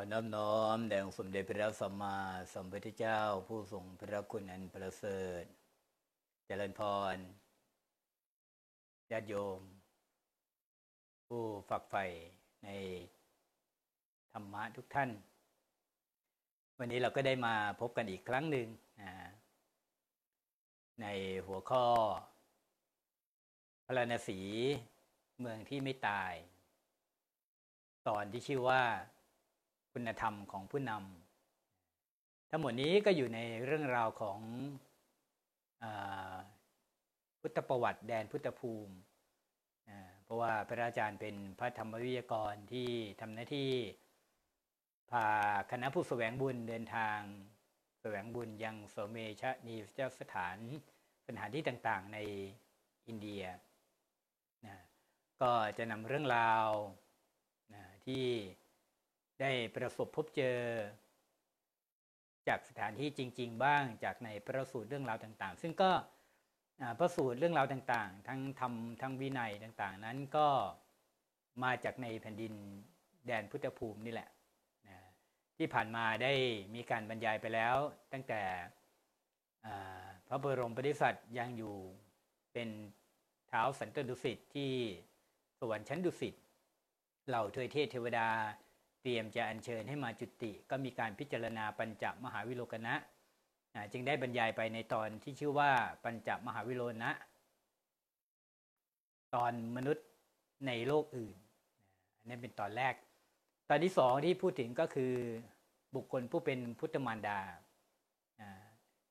อน้อมน้อมแด่องสมเด็จพระสัมมาสัมพุทธเจ้า ผู้ทรงพระคุณอันประเสริฐเจริญพรญาติโยม ผู้ฝักใฝ่ในธรรมะทุกท่าน วันนี้เราก็ได้มาพบกันอีกครั้งหนึ่งนะในหัวข้อ พระนศีเมืองที่ไม่ตาย ตอนที่ชื่อว่า คุณธรรมของผู้นำทั้งหมดนี้ก็อยู่ในเรื่องราวของอพุทธประวัติแดนพุทธภูมิเพราะว่าพระอาจารย์เป็นพระธรรมวิทยากรที่ทำหน้าที่พาคณะผู้แสวงบุญเดินทางแสวงบุญยังโสเมชนีเจ้าสถานสถานที่ต่างๆในอินเดียนะก็จะนำเรื่องราวนะที่ ได้ประสบพบเจอ จากสถานที่จริง ๆ บ้างจากในพระสูตรเรื่องราวต่าง ๆ ซึ่งก็พระสูตรเรื่องราวต่างๆ ทั้งธรรมทั้งวินัยต่าง ๆ นั้นก็มาจากในแผ่นดินแดนพุทธภูมินี่แหละนะที่ผ่านมาได้มีการบรรยายไปแล้ว ตั้งแต่พระบรมปฏิสัตยังอยู่เป็นเท้าสันตดุสิตที่สวรรค์ชั้นดุสิตเหล่าทวยเทพเทวดา เตรียมจะอัญเชิญให้มาจุติ ก็มีการพิจารณาปัญจมหาวิโลกนะจึงได้บรรยายไปในตอนที่ชื่อว่าปัญจมหาวิโลนะ ตอนมนุษย์ในโลกอื่นอันนี้เป็นตอนแรก ตอนที่สองที่พูดถึงก็คือบุคคลผู้เป็นพุทธมารดา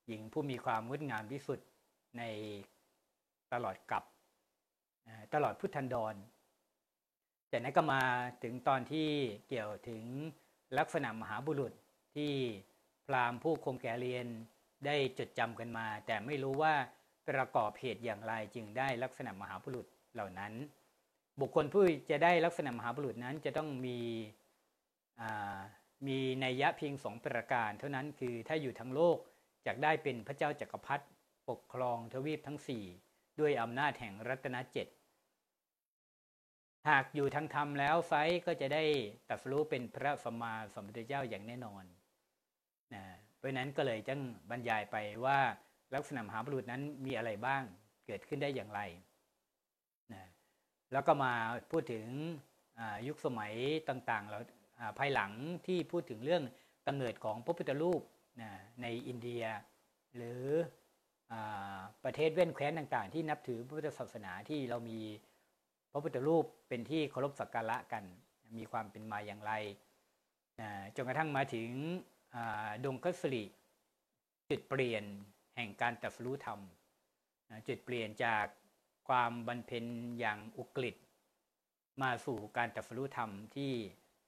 หญิงผู้มีความงดงามที่สุดในตลอดกับตลอดพุทธันดร จากนั้นก็มาถึงตอนที่เกี่ยวถึงลักษณะมหาบุรุษที่พราหมณ์ผู้คงแก่เรียนได้จดจำกันมา แต่ไม่รู้ว่าประกอบเหตุอย่างไรจึงได้ลักษณะมหาบุรุษเหล่านั้น บุคคลผู้จะได้ลักษณะมหาบุรุษนั้นจะต้องมีมีนัยยะเพียงสองประการ เท่านั้นคือถ้าอยู่ทั้งโลกจะได้เป็นพระเจ้าจักรพรรดิปกครองทวีปทั้งสี่ด้วยอำนาจแห่งรัตนเจ็ด หากอยู่ทางธรรมแล้วไซก็จะได้ตัดสู้เป็นพระสัมมาสัมพุทธเจ้าอย่างแน่นอนนะเพราะนั้นก็เลยจึงบรรยายไปว่าลักษณะมหาบุรุษนั้นมีอะไรบ้างเกิดขึ้นได้อย่างไรนะแล้วก็มาพูดถึงยุคสมัยต่างๆแล้วภายหลังที่พูดถึงเรื่องกำเนิดของพระพุทธรูปนะในอินเดีย หรืออประเทศเว้นแคว้นต่างๆ ที่นับถือพระพุทธศาสนาที่เรามี ระพุทธรูปเป็นที่เคารพสักการะกัน มีความเป็นมาอย่างไรจนกระทั่งมาถึงดงคัสริจุดเปลี่ยนแห่งการตัดสู้ธรรมจุดเปลี่ยนจากความบรรเพ็ญอย่างอุกฤษมาสู่การตัดสู้ธรรมที่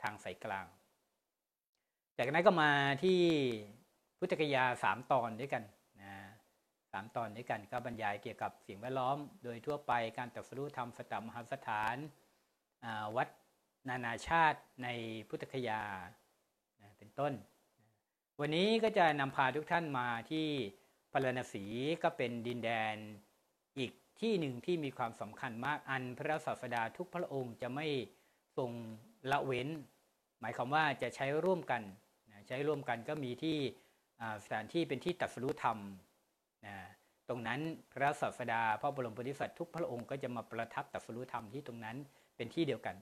ทางสายกลาง จากนั้นก็มาที่พุทธกยาสามตอนด้วยกัน สามตอนด้วยกันก็บรรยายเกี่ยวกับสิ่งแวดล้อม โดยทั่วไปการตัดสู้ธรรมสตมหาสถาน วัดนานาชาติในพุทธคยาเป็นต้น วันนี้ก็จะนำพาทุกท่านมาที่พารณสีก็เป็นดินแดนอีกที่หนึ่งที่มีความสำคัญมากอันพระศาสดาทุกพระองค์จะไม่ทรงละเว้น หมายความว่าจะใช้ร่วมกันใช้ร่วมกันก็มีที่สถานที่เป็นที่ตัดสู้ธรรม ตรงนั้นพระศาสดาพระบรมโพธิสัตว์ทุกพระองค์ก็จะมาประทับตัดสรุธรรมที่ตรงนั้นเป็นที่เดียวกัน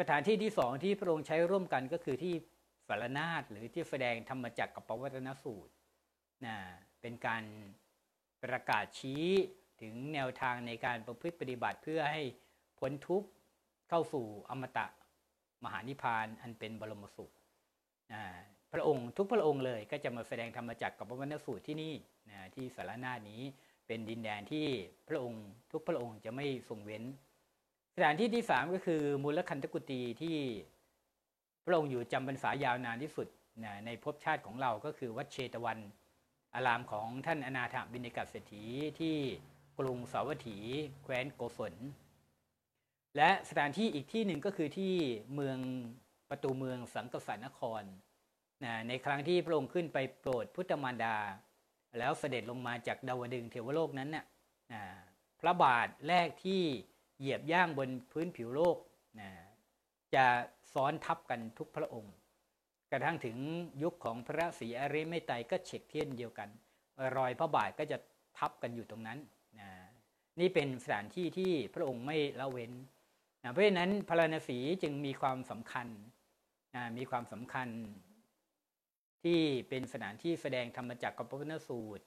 สถานที่ที่สองที่พระองค์ใช้ร่วมกันก็คือที่สารนาฏหรือที่แสดงธรรมจักรกับปวัตนสูตรนะเป็นการประกาศชี้ถึงแนวทางในการประพฤติปฏิบัติเพื่อให้พ้นทุกข์เข้าสู่อมตะมหานิพพานอันเป็นบรมสุข พระองค์ทุกพระองค์เลยก็จะมาแสดงธรรมจักรกับพระวรรณสูตรที่นี่นะที่สารนานี้เป็นดินแดนที่พระองค์ทุกพระองค์จะไม่ทรงเว้น สถานที่ที่สามก็คือมูลคันธกุตีที่พระองค์อยู่จำพรรษายาวนานที่สุดนะในภพชาติของเราก็คือวัดเชตวัน อารามของท่านอนาถบิณิกาเศรษฐีที่กรุงสาวัตถี แคว้นโกศลและสถานที่อีกที่หนึ่งก็คือที่เมืองประตูเมืองสังกษานคร ในครั้งที่พระองค์ขึ้นไปโปรดพุทธมารดา แล้วเสด็จลงมาจากดาวดึงเทวโลกนั้นนะ่ะพระบาทแรกที่เหยียบย่างบนพื้นผิวโลกนะจะซ้อนทับกันทุกพระองค์ กระทั่งถึงยุคของพระศรีอริยเมตไตรก็เช็คเทียนเดียวกัน รอยพระบาทก็จะทับกันอยู่ตรงนั้นนะนี่เป็นสถานที่ที่พระองค์ไม่ละเว้นนะเพราะฉะนั้นพระราสีจึงมีความสำคัญนะมีความสำคัญ ที่เป็นสถานที่แสดงธรรมจักรกับพระพุทธสูตร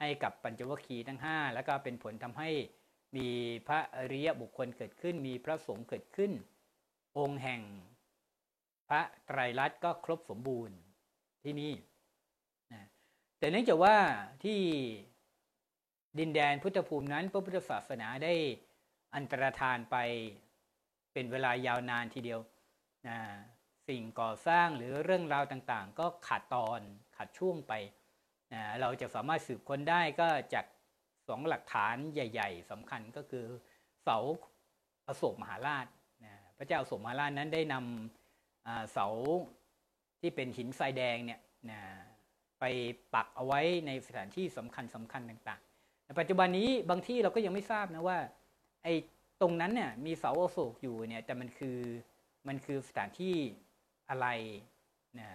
ให้กับปัญจวัคคีย์ทั้ง 5 แล้วก็เป็นผลทำให้มีพระอริยบุคคลเกิดขึ้น มีพระสงฆ์เกิดขึ้น องค์แห่ง พระไตรลักษณ์ก็ครบสมบูรณ์ที่นี่นะแต่เนื่องจากว่าที่ดินแดนพุทธภูมินั้น พระพุทธศาสนาได้อันตรธานไปเป็นเวลายาวนานทีเดียวนะ สิ่งก่อสร้างหรือเรื่องราวต่างๆ ก็ขาดตอนขาดช่วงไปนะเราจะสามารถสืบค้นได้ก็จากสองหลักฐานใหญ่ ๆสำคัญก็คือเสาอโศกมหาราชนะพระเจ้าอโศกมหาราชนั้นได้นำเสาที่เป็นหินทรายแดงเนี่ยนะไปปักเอาไว้ในสถานที่สำคัญสำคัญต่างๆในปัจจุบันนี้บางที่เราก็ยังไม่ทราบนะว่าไอ้ตรงนั้นเนี่ยมีเสาอโศกอยู่เนี่ยแต่มันคือมันคือสถานที่ อะไรนะ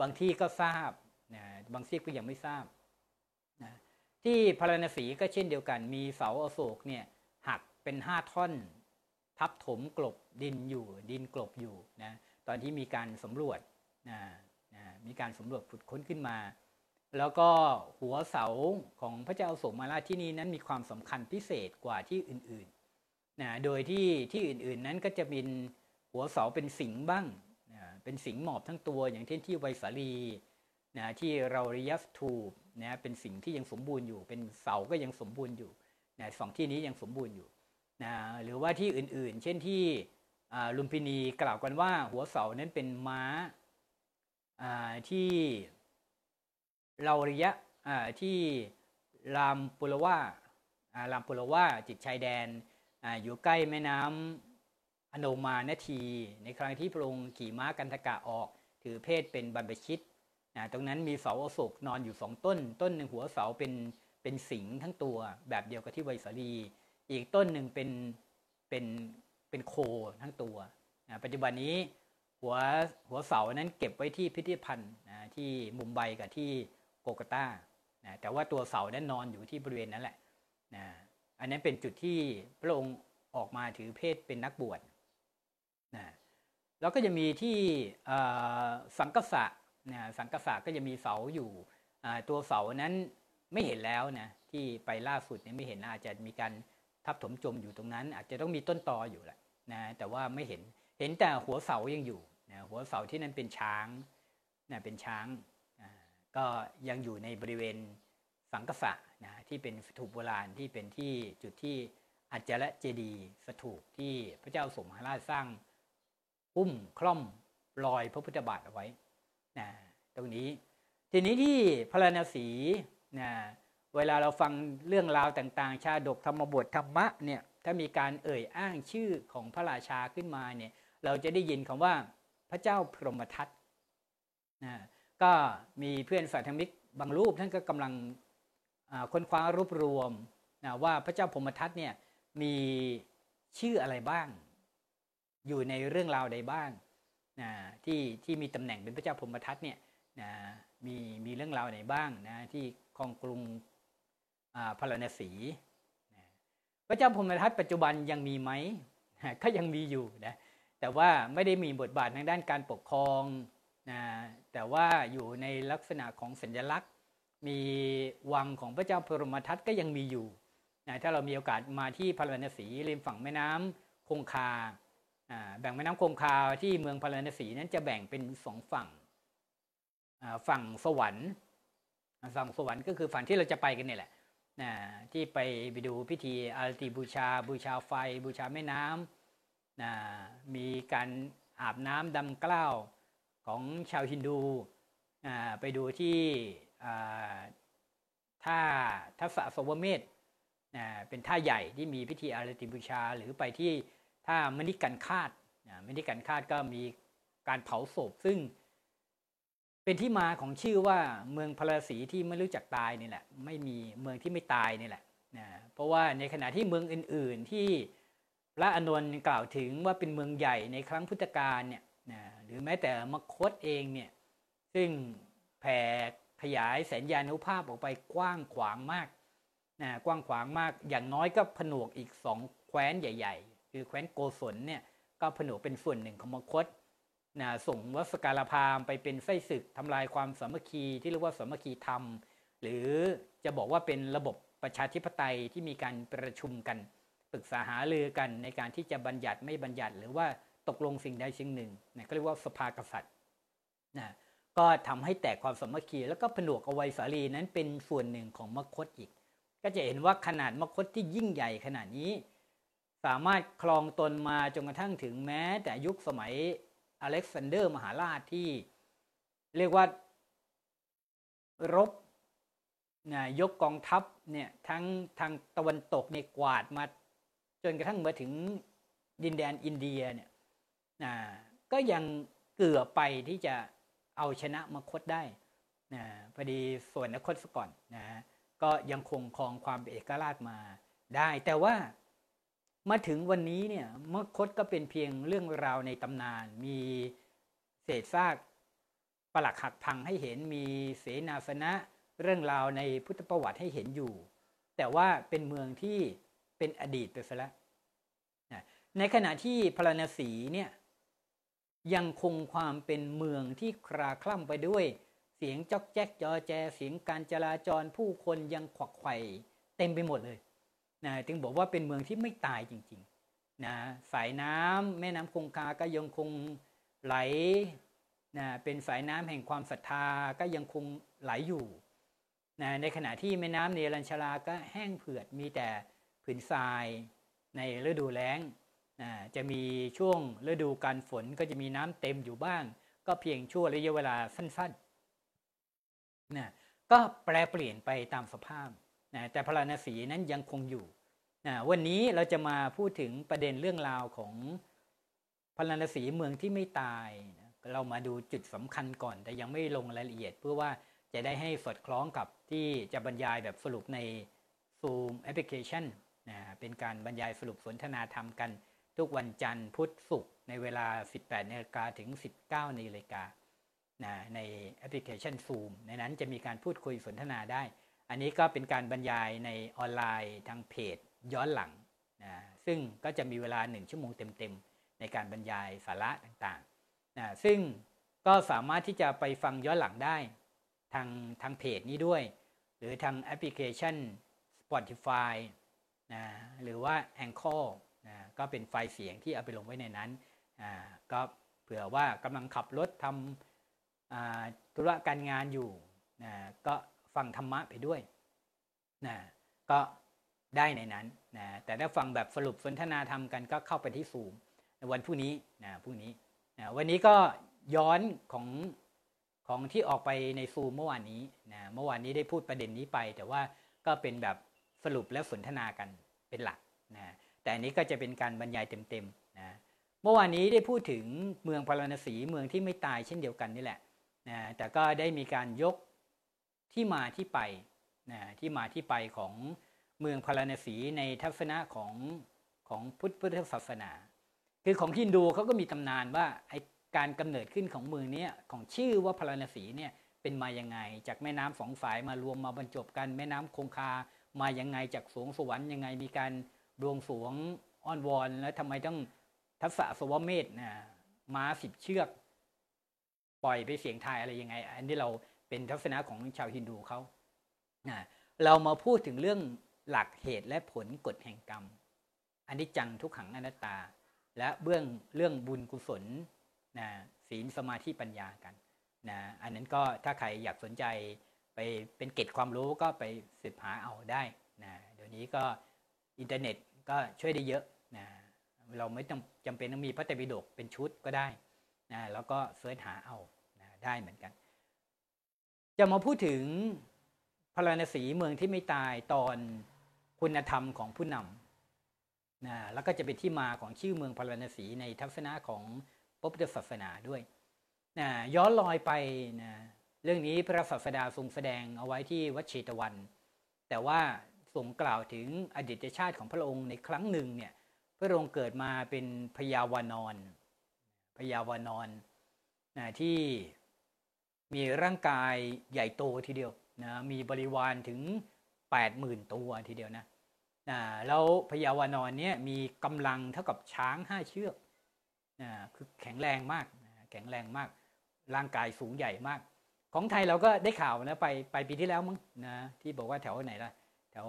บางที่ก็ทราบนะบางที่ก็ยังไม่ทราบนะที่พาราณสีก็เช่นเดียวกัน มีเสาอโศกเนี่ยหักเป็นห้าท่อน ทับถมกลบดินอยู่ ดินกลบอยู่นะตอนที่มีการสำรวจนะนะมีการสำรวจขุดค้นขึ้นมา แล้วก็หัวเสาของพระเจ้าอโศกมาราชที่นี่นั้นมีความสำคัญพิเศษกว่าที่อื่นๆนะโดยที่ที่อื่นๆนั้นก็จะเป็นหัวเสาเป็นสิงบ้าง เป็นสิงหมอบทั้งตัวอย่างเช่นที่ไวสาลีนะที่เราริยัสทูบนะเป็นสิ่งที่ยังสมบูรณ์อยู่ เป็นเสาก็ยังสมบูรณ์อยู่นะสองที่นี้ยังสมบูรณ์อยู่นะหรือว่าที่อื่นๆ เช่นที่ลุมพินีกล่าวกันว่าหัวเสานั้นเป็นม้าที่เราริยะที่ลามปุรว่าลามปุรว่าจิตชายแดนออยู่ใกล้แม่น้ำ อโนมานาที ในครั้งที่พระองค์ขี่ม้ากันทกะออก ถือเพศเป็นบรรพชิตนะตรงนั้นมีเสาอโศกนอนอยู่สองต้น ต้นหนึ่งหัวเสาเป็นเป็นสิงทั้งตัวแบบเดียวกับที่ไวสาลี อีกต้นหนึ่งเป็นเป็นเป็นโคทั้งตัวนะปัจจุบันนี้หัวหัวเสานั้นเก็บไว้ที่พิพิธภัณฑ์นะที่มุมไบกับที่โกกาตานะแต่ว่าตัวเสานั้นนอนอยู่ที่บริเวณนั้นแหละนะอันนั้นเป็นจุดที่พระองค์ออกมาถือเพศเป็นนักบวช นะแล้วก็จะมีที่สังกษะนะสังกษะก็จะมีเสาอยู่ตัวเสานั้นไม่เห็นแล้วนะที่ไปล่าสุดเนี่ยไม่เห็นอาจจะมีการทับถมจมอยู่ตรงนั้น อาจจะต้องมีต้นตออยู่แหละนะแต่ว่าไม่เห็นเห็นแต่หัวเสายังอยู่นะหัวเสาที่นั่นเป็นช้างนะเป็นช้างนะก็ยังอยู่ในบริเวณสังกษะนะที่เป็นสถูปโบราณที่เป็นที่จุดที่อัจฉริเจดีสถูปที่พระเจ้าสมหราชสร้าง อุ้มคล่อมลอยพระพุทธบาทเอาไว้นะตรงนี้ ทีนี้ที่พระนศีนะเวลาเราฟังเรื่องราวต่าง ๆ ชาดกธรรมบทธรรมะเนี่ยถ้ามีการเอ่ยอ้างชื่อของพระราชาขึ้นมาเนี่ยเราจะได้ยินคำว่าพระเจ้าพรหมทัตนะก็มีเพื่อนสายธมิกบางรูปท่านก็กำลังค้นคว้ารวบรวมนะว่าพระเจ้าพรหมทัตเนี่ยมีชื่ออะไรบ้าง อยู่ในเรื่องราวใดบ้างนะที่ที่มีตำแหน่งเป็นพระเจ้าพรหมทัตเนี่ยนะมีมีเรื่องราวไหนบ้างนะที่ครองกรุงพระนศีนะพระเจ้าพรหมทัตปัจจุบันยังมีไหมก็ยังมีอยู่นะแต่ว่าไม่ได้มีบทบาททางด้านการปกครองนะแต่ว่าอยู่ในลักษณะของสัญลักษณ์ มีวังของพระเจ้าพรหมทัตก็ยังมีอยู่นะถ้าเรามีโอกาสมาที่พระนศีริมฝั่งแม่น้ำคงคา แบ่งแม่น้ำคงคาที่เมืองพาราณสีนั้นจะแบ่งเป็นสองฝั่งฝั่งสวรรค์ฝั่งสวรรค์ก็คือฝั่งที่เราจะไปกันนี่แหละนะที่ไปไปดูพิธีอาลติบูชา บูชาไฟ บูชาแม่น้ำนะมีการอาบน้ำดำกล้าวของชาวฮินดูนะไปดูที่ท่าทัศสวเมธนะเป็นท่าใหญ่ที่มีพิธีอาลติบูชาหรือไปที่ ถ้าไมนิกันคาดไมนิกันคาดก็มีการเผาศพซึ่ง เป็นที่มาของชื่อว่าเมืองพระศรีที่ไม่รู้จักตายนี่แหละ ไม่มีเมืองที่ไม่ตายนี่แหละนะเพราะว่าในขณะที่เมืองอื่น ๆ ที่พระอนนท์กล่าวถึงว่าเป็นเมืองใหญ่ในครั้งพุทธกาลเนี่ยนะหรือแม้แต่มคตเองเนี่ยซึ่งแผ่ขยายแสนยานุภาพออกไปกว้างขวางมากนะกว้างขวางมากอย่างน้อยก็ผนวกอีกสองแคว้นใหญ่ ๆ คือแคว้นโกศลเนี่ยก็ผนวกเป็นส่วนหนึ่งของมคตนะส่งวัสการพามไปเป็นไส้ศึกทำลายความสามัคคีที่เรียกว่าสามัคคีธรรม หรือจะบอกว่าเป็นระบบประชาธิปไตยที่มีการประชุมกันปรึกษาหารือกันในการที่จะบัญญัติไม่บัญญัติ หรือว่าตกลงสิ่งใดสิ่งหนึ่งนะก็เรียกว่าสภากษัตริย์นะก็ทำให้แตกความสามัคคี แล้วก็ผนวกเอาไวสาลีนั้นเป็นส่วนหนึ่งของมคตอีก ก็จะเห็นว่าขนาดมคตที่ยิ่งใหญ่ขนาดนี้ สามารถคลองตนมาจนกระทั่งถึงแม้ แต่ยุคสมัยอเล็กซานเดอร์มหาราชที่เรียกว่ารบนะยกกองทัพเนี่ยทั้งทางตะวันตกเนี่ยกวาดมาจนกระทั่งมาถึงดินแดนอินเดียเนี่ยนะก็ยังเกือบไปที่จะเอาชนะมคตได้นะพอดีส่วนนครสก่อนนะก็ยังคงครองความเป็นเอกราชมาได้ แต่ว่า มาถึงวันนี้เนี่ยมคตก็เป็นเพียงเรื่องราวในตำนาน มีเศษซากปลักหักพังให้เห็นมีเสนาสนะเรื่องราวในพุทธประวัติให้เห็นอยู่ แต่ว่าเป็นเมืองที่เป็นอดีตไปซะแล้วในขณะที่พราณสีเนี่ยยังคงความเป็นเมืองที่คราคล่ำไปด้วย เสียงจอกแจ๊กจอแจ เสียงการจราจรผู้คนยังขวักไข่เต็มไปหมดเลย นะจึงบอกว่าเป็นเมืองที่ไม่ตายจริงๆนะสายน้ำแม่น้ำคงคาก็ยังคงไหลนะเป็นสายน้ำแห่งความศรัทธาก็ยังคงไหลอยู่นะในขณะที่แม่น้ำเนรัญชลาก็แห้งเผือดมีแต่ผืนทรายในฤดูแล้งนะจะมีช่วงฤดูการฝนก็จะมีน้ำเต็มอยู่บ้าง ก็เพียงช่วงระยะเวลาสั้นๆนะก็แปรเปลี่ยนไปตามสภาพนะแต่พระราณสีนั้นยังคงอยู่ นะวันนี้เราจะมาพูดถึงประเด็นเรื่องราวของพาราณสีเมืองที่ไม่ตายนะเรามาดูจุดสำคัญก่อน แต่ยังไม่ลงรายละเอียด เพื่อว่าจะได้ให้สอดคล้องกับที่จะบรรยายแบบสรุปใน Zoom แอปพลิเคชันนะเป็นการบรรยายสรุปสนทนาธรรมกัน ทุกวันจันทร์พุธศุกร์ในเวลา 18นาฬิกาถึง 19นาฬิกานะในแอปพลิเคชัน Zoom ในนั้นจะมีการพูดคุยสนทนาได้ อันนี้ก็เป็นการบรรยายในออนไลน์ทางเพจ ย้อนหลังนะซึ่งก็จะมีเวลา 1 ชั่วโมงเต็มๆ ในการบรรยายสาระต่างๆนะซึ่งก็สามารถที่จะไปฟังย้อนหลังได้ ทางทางเพจนี้ด้วย หรือทางแอปพลิเคชัน Spotify นะหรือว่า Anchor นะก็เป็นไฟล์เสียงที่เอาไปลงไว้ในนั้นก็เผื่อว่ากำลังขับรถทำธุระการงานอยู่นะก็ฟังธรรมะไปด้วยนะก็ ได้ในนั้นนะแต่ถ้าฟังแบบสรุปสนทนาธรรมกันก็เข้าไปที่ซูมวันพรุ่งนี้นะพรุ่งนี้นะวันนี้ก็ย้อนของของที่ออกไปในซูมเมื่อวานนี้นะเมื่อวานนี้ได้พูดประเด็นนี้ไป แต่ว่าก็เป็นแบบสรุปและสนทนากันเป็นหลักนะแต่อันนี้ก็จะเป็นการบรรยายเต็มๆนะเมื่อวานนี้ได้พูดถึงเมืองพาราณสีเมืองที่ไม่ตายเช่นเดียวกันนี่แหละนะแต่ก็ได้มีการยกที่มาที่ไปนะที่มาที่ไปของ เมืองพาราณสีในทัศนะของของพุทธศาสนา คือของฮินดูเขาก็มีตำนานว่าไอการกำเนิดขึ้นของเมืองนี้ของชื่อว่าพาราณสีเนี่ยเป็นมายังไง จากแม่น้ำสองสายมารวมมาบรรจบกันแม่น้ำคงคามายังไงจากสวงสวรรค์ยังไงมีการดวงสวงอ้อนวอนแล้วทำไมต้องทัศสวเมธนะม้าสิบเชือก ปล่อยไปเสียงทายอะไรยังไง อันนี้เราเป็นทัศนะของชาวฮินดูเขานะเรามาพูดถึงเรื่อง หลักเหตุและผลกฎแห่งกรรมอันนี้จังทุกขังอนัตตา และเบื้องเรื่องบุญกุศลนะศีลสมาธิปัญญากันนะอันนั้นก็ถ้าใครอยากสนใจไปเป็นเกตความรู้ก็ไปสืบหาเอาได้นะเดี๋ยวนี้ก็อินเทอร์เน็ตก็ช่วยได้เยอะนะเราไม่จำเป็นต้องมีพระไตรปิฎกเป็นชุดก็ได้นะแล้วก็เสิร์ชหาเอานะได้เหมือนกัน จะมาพูดถึงพระราณสีเมืองที่ไม่ตายตอน คุณธรรมของผู้นำนะแล้วก็จะเป็นที่มาของชื่อเมืองพระราณสีในทัศนะของพระพุทธศาสนาด้วยนะย้อนลอยไปนะเรื่องนี้พระศาสดาทรงแสดงเอาไว้ที่วัดเชตวัน แต่ว่าทรงกล่าวถึงอดีตชาติของพระองค์ในครั้งหนึ่งเนี่ยพระองค์เกิดมาเป็นพยาวานอนพยาวานอนนะที่มีร่างกายใหญ่โตทีเดียวนะมีบริวารถึง 80,000 ตัวทีเดียวนะ นะแล้วพญาวานอนเนี่ยมีกำลังเท่ากับช้างห้าเชือกนะคือแข็งแรงมากแข็งแรงมาก ร่างกายสูงใหญ่มาก ของไทยเราก็ได้ข่าวนะไปไปปีที่แล้วมั้งนะที่บอกว่าแถวไหนล่ะแถว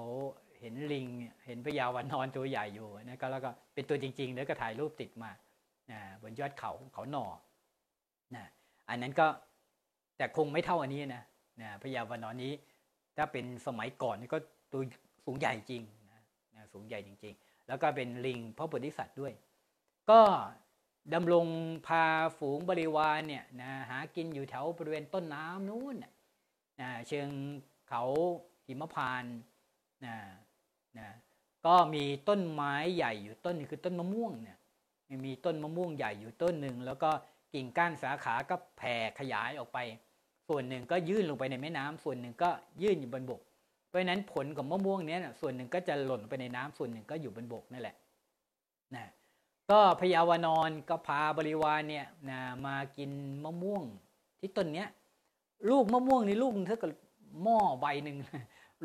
เห็นลิงเห็นพญาวานอนตัวใหญ่อยู่นะก็แล้วก็เป็นตัวจริงๆแล้วก็ถ่ายรูปติดมานะบนยอดเขาเขาหนอนะอันนั้นก็แต่คงไม่เท่าอันนี้นะนะพญาวานอนนี้ ถ้าเป็นสมัยก่อนก็ตัวสูงใหญ่จริง สูงใหญ่จริง ๆ แล้วก็เป็นลิงพระโพธิสัตว์ด้วย ก็ดำรงพาฝูงบริวารเนี่ยนะหากินอยู่แถวบริเวณต้นน้ำนู้นนะเชิงเขาหิมพานนะนะก็มีต้นไม้ใหญ่อยู่ต้นนึงคือต้นมะม่วงเนี่ยมีต้นมะม่วงใหญ่อยู่ต้นหนึ่งแล้วก็กิ่งก้านสาขาก็แผ่ขยายออกไป ส่วนหนึ่งก็ยื่นลงไปในแม่น้ำส่วนหนึ่งก็ยื่นอยู่บนบก ราะฉะนั้นผลของมะม่วงเนี้ยส่วนหนึ่งก็จะหล่นไปในน้ำส่วนหนึ่งก็อยู่บนบกนั่นแหละนะก็พญาวานอนก็พาบริวารเนี่ยนะมากินมะม่วงที่ต้นเนี้ยลูกมะม่วงนี่ลูกเท่ากับหม้อใบหนึ่ง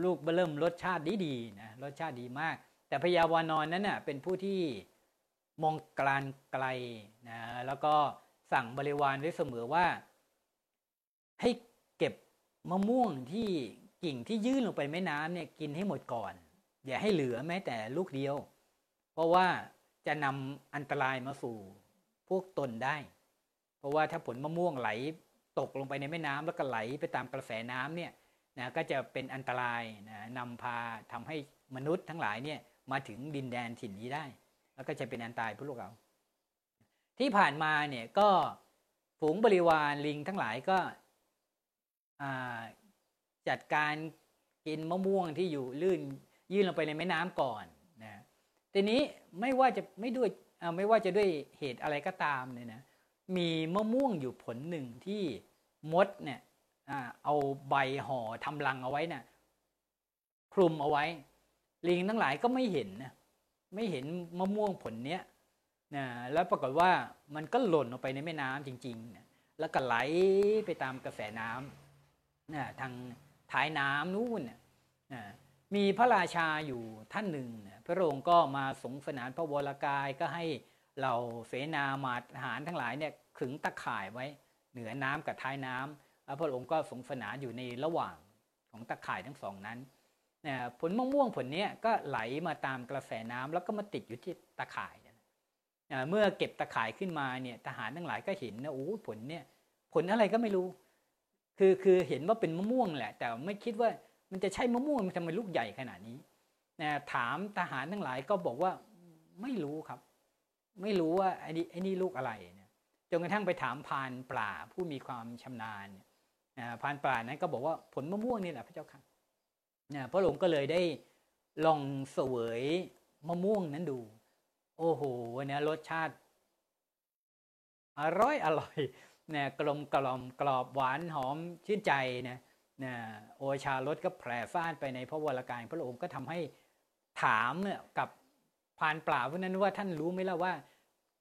ลูกเริ่มรสชาติดีดีนะรสชาติดีมาก แต่พญาวานอนนั้นน่ะเป็นผู้ที่มองกลานไกลนะแล้วก็สั่งบริวารไว้เสมอว่า ให้เก็บมะม่วงที่ กิ่งที่ยื่นลงไปแม่น้ำเนี่ยกินให้หมดก่อน อย่าให้เหลือแม้แต่ลูกเดียว เพราะว่าจะนำอันตรายมาสู่พวกตนได้ เพราะว่าถ้าผลมะม่วงไหลตกลงไปในแม่น้ำแล้วก็ไหลไปตามกระแสน้ำเนี่ยนะก็จะเป็นอันตรายนะนำพาทำให้มนุษย์ทั้งหลายเนี่ยมาถึงดินแดนถิ่นนี้ได้ แล้วก็จะเป็นอันตรายพวกเรา ที่ผ่านมาเนี่ยก็ฝูงบริวารลิงทั้งหลายก็ จัดการกินมะม่วงที่อยู่ลื่นยื่นลงไปในแม่น้ำก่อนนะทีนี้ไม่ว่าจะไม่ด้วยไม่ว่าจะด้วยเหตุอะไรก็ตามเนี่ยนะมีมะม่วงอยู่ผลหนึ่งที่มดเนี่ยเอาใบห่อทำรังเอาไว้นะ่ะคลุมเอาไว้ ลิงทั้งหลายก็ไม่เห็นนะไม่เห็นมะม่วงผลเนี้ยนะแล้วปรากฏว่ามันก็หล่นลงไปในแม่น้ำจริงๆนะแล้วก็ไหลไปตามกระแสน้ำนะทาง ท้ายน้ำนู่นนะมีพระราชาอยู่ท่านหนึ่ง พระองค์ก็มาสงสนานพระวรากายก็ให้เราเสนามาทหารทั้งหลายเนี่ยขึงตะข่ายไว้เหนือน้ำกับท้ายน้ำแล้วพระองค์ก็สงสนานอยู่ในระหว่างของตะข่ายทั้งสองนั้นผลมะม่วงผลนี้ก็ไหลมาตามกระแสน้ำแล้วก็มาติดอยู่ที่ตะข่ายเมื่อเก็บตะข่ายขึ้นมาเนี่ยทหารทั้งหลายก็เห็นนะโอ้ผลเนี่ยผลอะไรก็ไม่รู้ คือคือเห็นว่าเป็นมะม่วงแหละ แต่ไม่คิดว่ามันจะใช่มะม่วงมันทำไมลูกใหญ่ขนาดนี้นะถามทหารทั้งหลายก็บอกว่าไม่รู้ครับ ไม่รู้ว่าไอ้นี่ไอ้นี่ลูกอะไรเนี่ยจนกระทั่งไปถามพานปลาผู้มีความชำนาญนี่ยพานปลานั้นก็บอกว่าผลมะม่วงนี่แหละพระเจ้าค่ะนี่ยพระหลวงก็เลยได้ลองเสวยมะม่วงนั้นดู โอ้โหเนี่ยรสชาติอร่อยอร่อย นี่ยกลมกล่อมกรอบหวานหอมชื่นใจนะนะโอชารสก็แผ่ซ่านไปในพระวรากายพระองค์ก็ทำให้ถามเนี่ยกับพานปราเพราะนั้นว่าท่านรู้ไหมล่ะว่า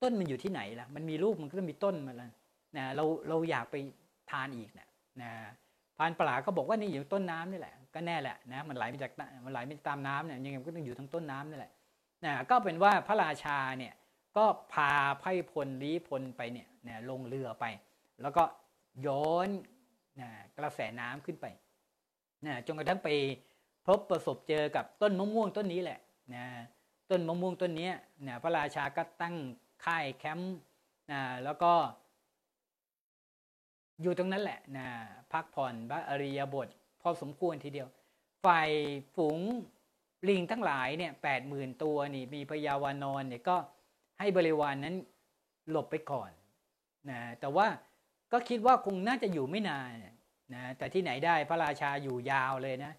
ต้นมันอยู่ที่ไหนล่ะ มันมีลูกมันก็ต้องมีต้นมาแล้วนะเราเราอยากไปทานอีกนะนะพานปลาก็บอกว่านี่อยู่ต้นน้ำนี่แหละก็แน่แหละนะมันไหลมาจากมันไหลมาตามน้ำเนี่ยยังไงก็ต้องอยู่ทั้งต้นน้ำนี่แหละนะก็เป็นว่าพระราชาเนี่ยก็พาไพ่พลลี้พลไปเนี่ยนะลงเรือไป แล้วก็ย้อนนะกระแสน้ำขึ้นไปนะจนกระทั่งไปพบประสบเจอกับต้นมะม่วงต้นนี้แหละนะต้นมะม่วงต้นนี้นะพระราชาก็ตั้งค่ายแคมป์นะแล้วก็ อยู่ตรงนั้นแหละนะพักผ่อนพระอริยบท พอสมควรทีเดียว ฝ่ายฝูงลิงทั้งหลายเนี่ยแปดหมื่นตัวนี่มีพยาวานอนเนี่ยก็ให้บริวารนนั้นหลบไปก่อนนะแต่ว่า ก็คิดว่าคงน่าจะอยู่ไม่นานนะแต่ที่ไหนได้พระราชาอยู่ยาวเลยนะ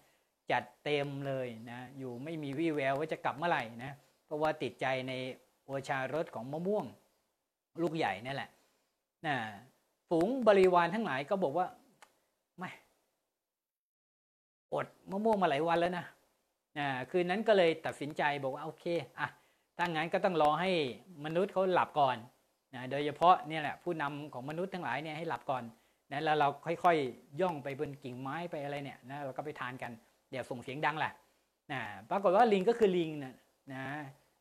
จัดเต็มเลยนะอยู่ไม่มีวี่แววว่าจะกลับเมื่อไหร่นะเพราะว่าติดใจในโอชารสของมะม่วง ลูกใหญ่นั่นแหละนะฝูงบริวารทั้งหลายก็บอกว่าไม่อดมะม่วงมาหลายวันแล้วนะนะคืนนั้นก็เลยตัดสินใจบอกว่าโอเคอะถ้างั้นก็ต้องรอให้มนุษย์เขาหลับก่อน นะโดยเฉพาะเนี่ยแหละผู้นำของมนุษย์ทั้งหลายเนี่ยให้หลับก่อนนะแล้วเราค่อยๆย่องไปบนกิ่งไม้ไปอะไรเนี่ยนะเราก็ไปทานกันเดี๋ยวส่งเสียงดังแหละนะปรากฏว่าลิงก็คือลิงนะนะ